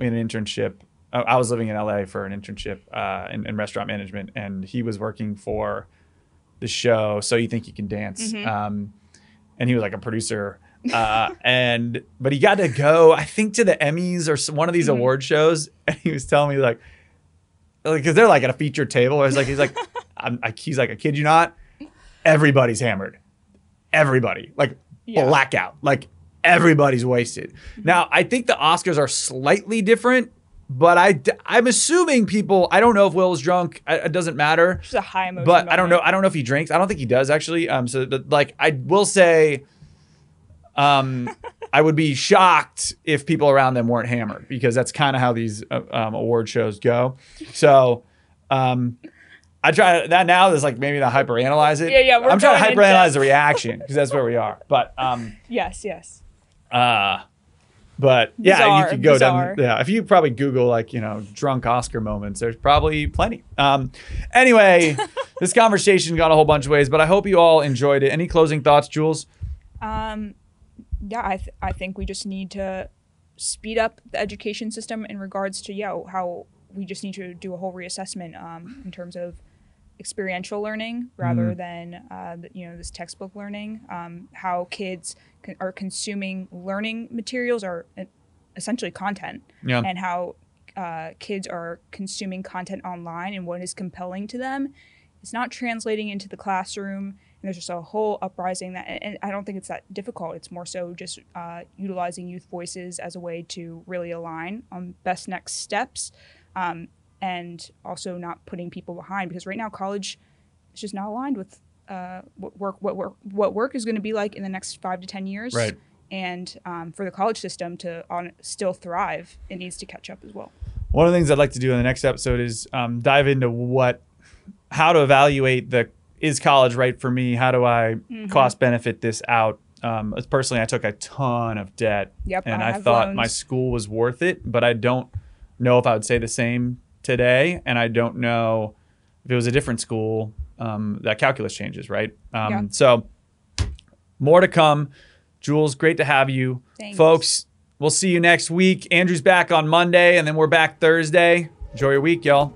in an internship. I was living in LA for an internship uh, in, in restaurant management, and he was working for the show. So you think you can dance? Um, and he was like a producer. uh, and but he got to go, I think, to the Emmys or some, one of these award shows, and he was telling me like, because they're like at a feature table. I was like, he's like, [laughs] I'm, I, he's like, I kid you not, everybody's hammered, everybody, like Yeah. blackout, like everybody's wasted. Now, I think the Oscars are slightly different, but I, I'm assuming people. I don't know if Will is drunk. I, it doesn't matter Just a high emotion. but I don't know. I don't know if he drinks. I don't think he does actually. Um, so but like I will say, um, [laughs] I would be shocked if people around them weren't hammered because that's kind of how these uh, um, award shows go. So, um, I try that now. There's like maybe not hyperanalyze it. Yeah, yeah, we're I'm trying to hyperanalyze the reaction because that's where we are. But um, [laughs] Yes. Yes. uh, but yeah, you could go bizarre. down. Yeah, if you probably Google like you know drunk Oscar moments, there's probably plenty. Um, anyway, [laughs] this conversation got a whole bunch of ways, but I hope you all enjoyed it. Any closing thoughts, Jules? Um, yeah, I, th- I think we just need to speed up the education system in regards to yeah how we just need to do a whole reassessment um, in terms of experiential learning rather than uh, you know this textbook learning. Um, how kids are consuming learning materials are uh, essentially content, Yeah. and how uh, kids are consuming content online and what is compelling to them. It's not translating into the classroom and there's just a whole uprising that and i don't think it's that difficult it's more so just uh, utilizing youth voices as a way to really align on best next steps um, and also not putting people behind because right now college is just not aligned with uh, what work what work what work is going to be like in the next five to ten years Right. and um, for the college system to on still thrive it needs to catch up as well One of the things I'd like to do in the next episode is um, dive into what, how to evaluate the is college right for me? How do I Mm-hmm. cost benefit this out? Um, personally, I took a ton of debt, Yep, and I I, thought my school was worth it, but I don't know if I would say the same today, and I don't know if it was a different school. Um, that calculus changes, right? Um, Yeah. So more to come. Jules, great to have you, Thanks. folks. We'll see you next week. Andrew's back on Monday, and then we're back Thursday. Enjoy your week, y'all.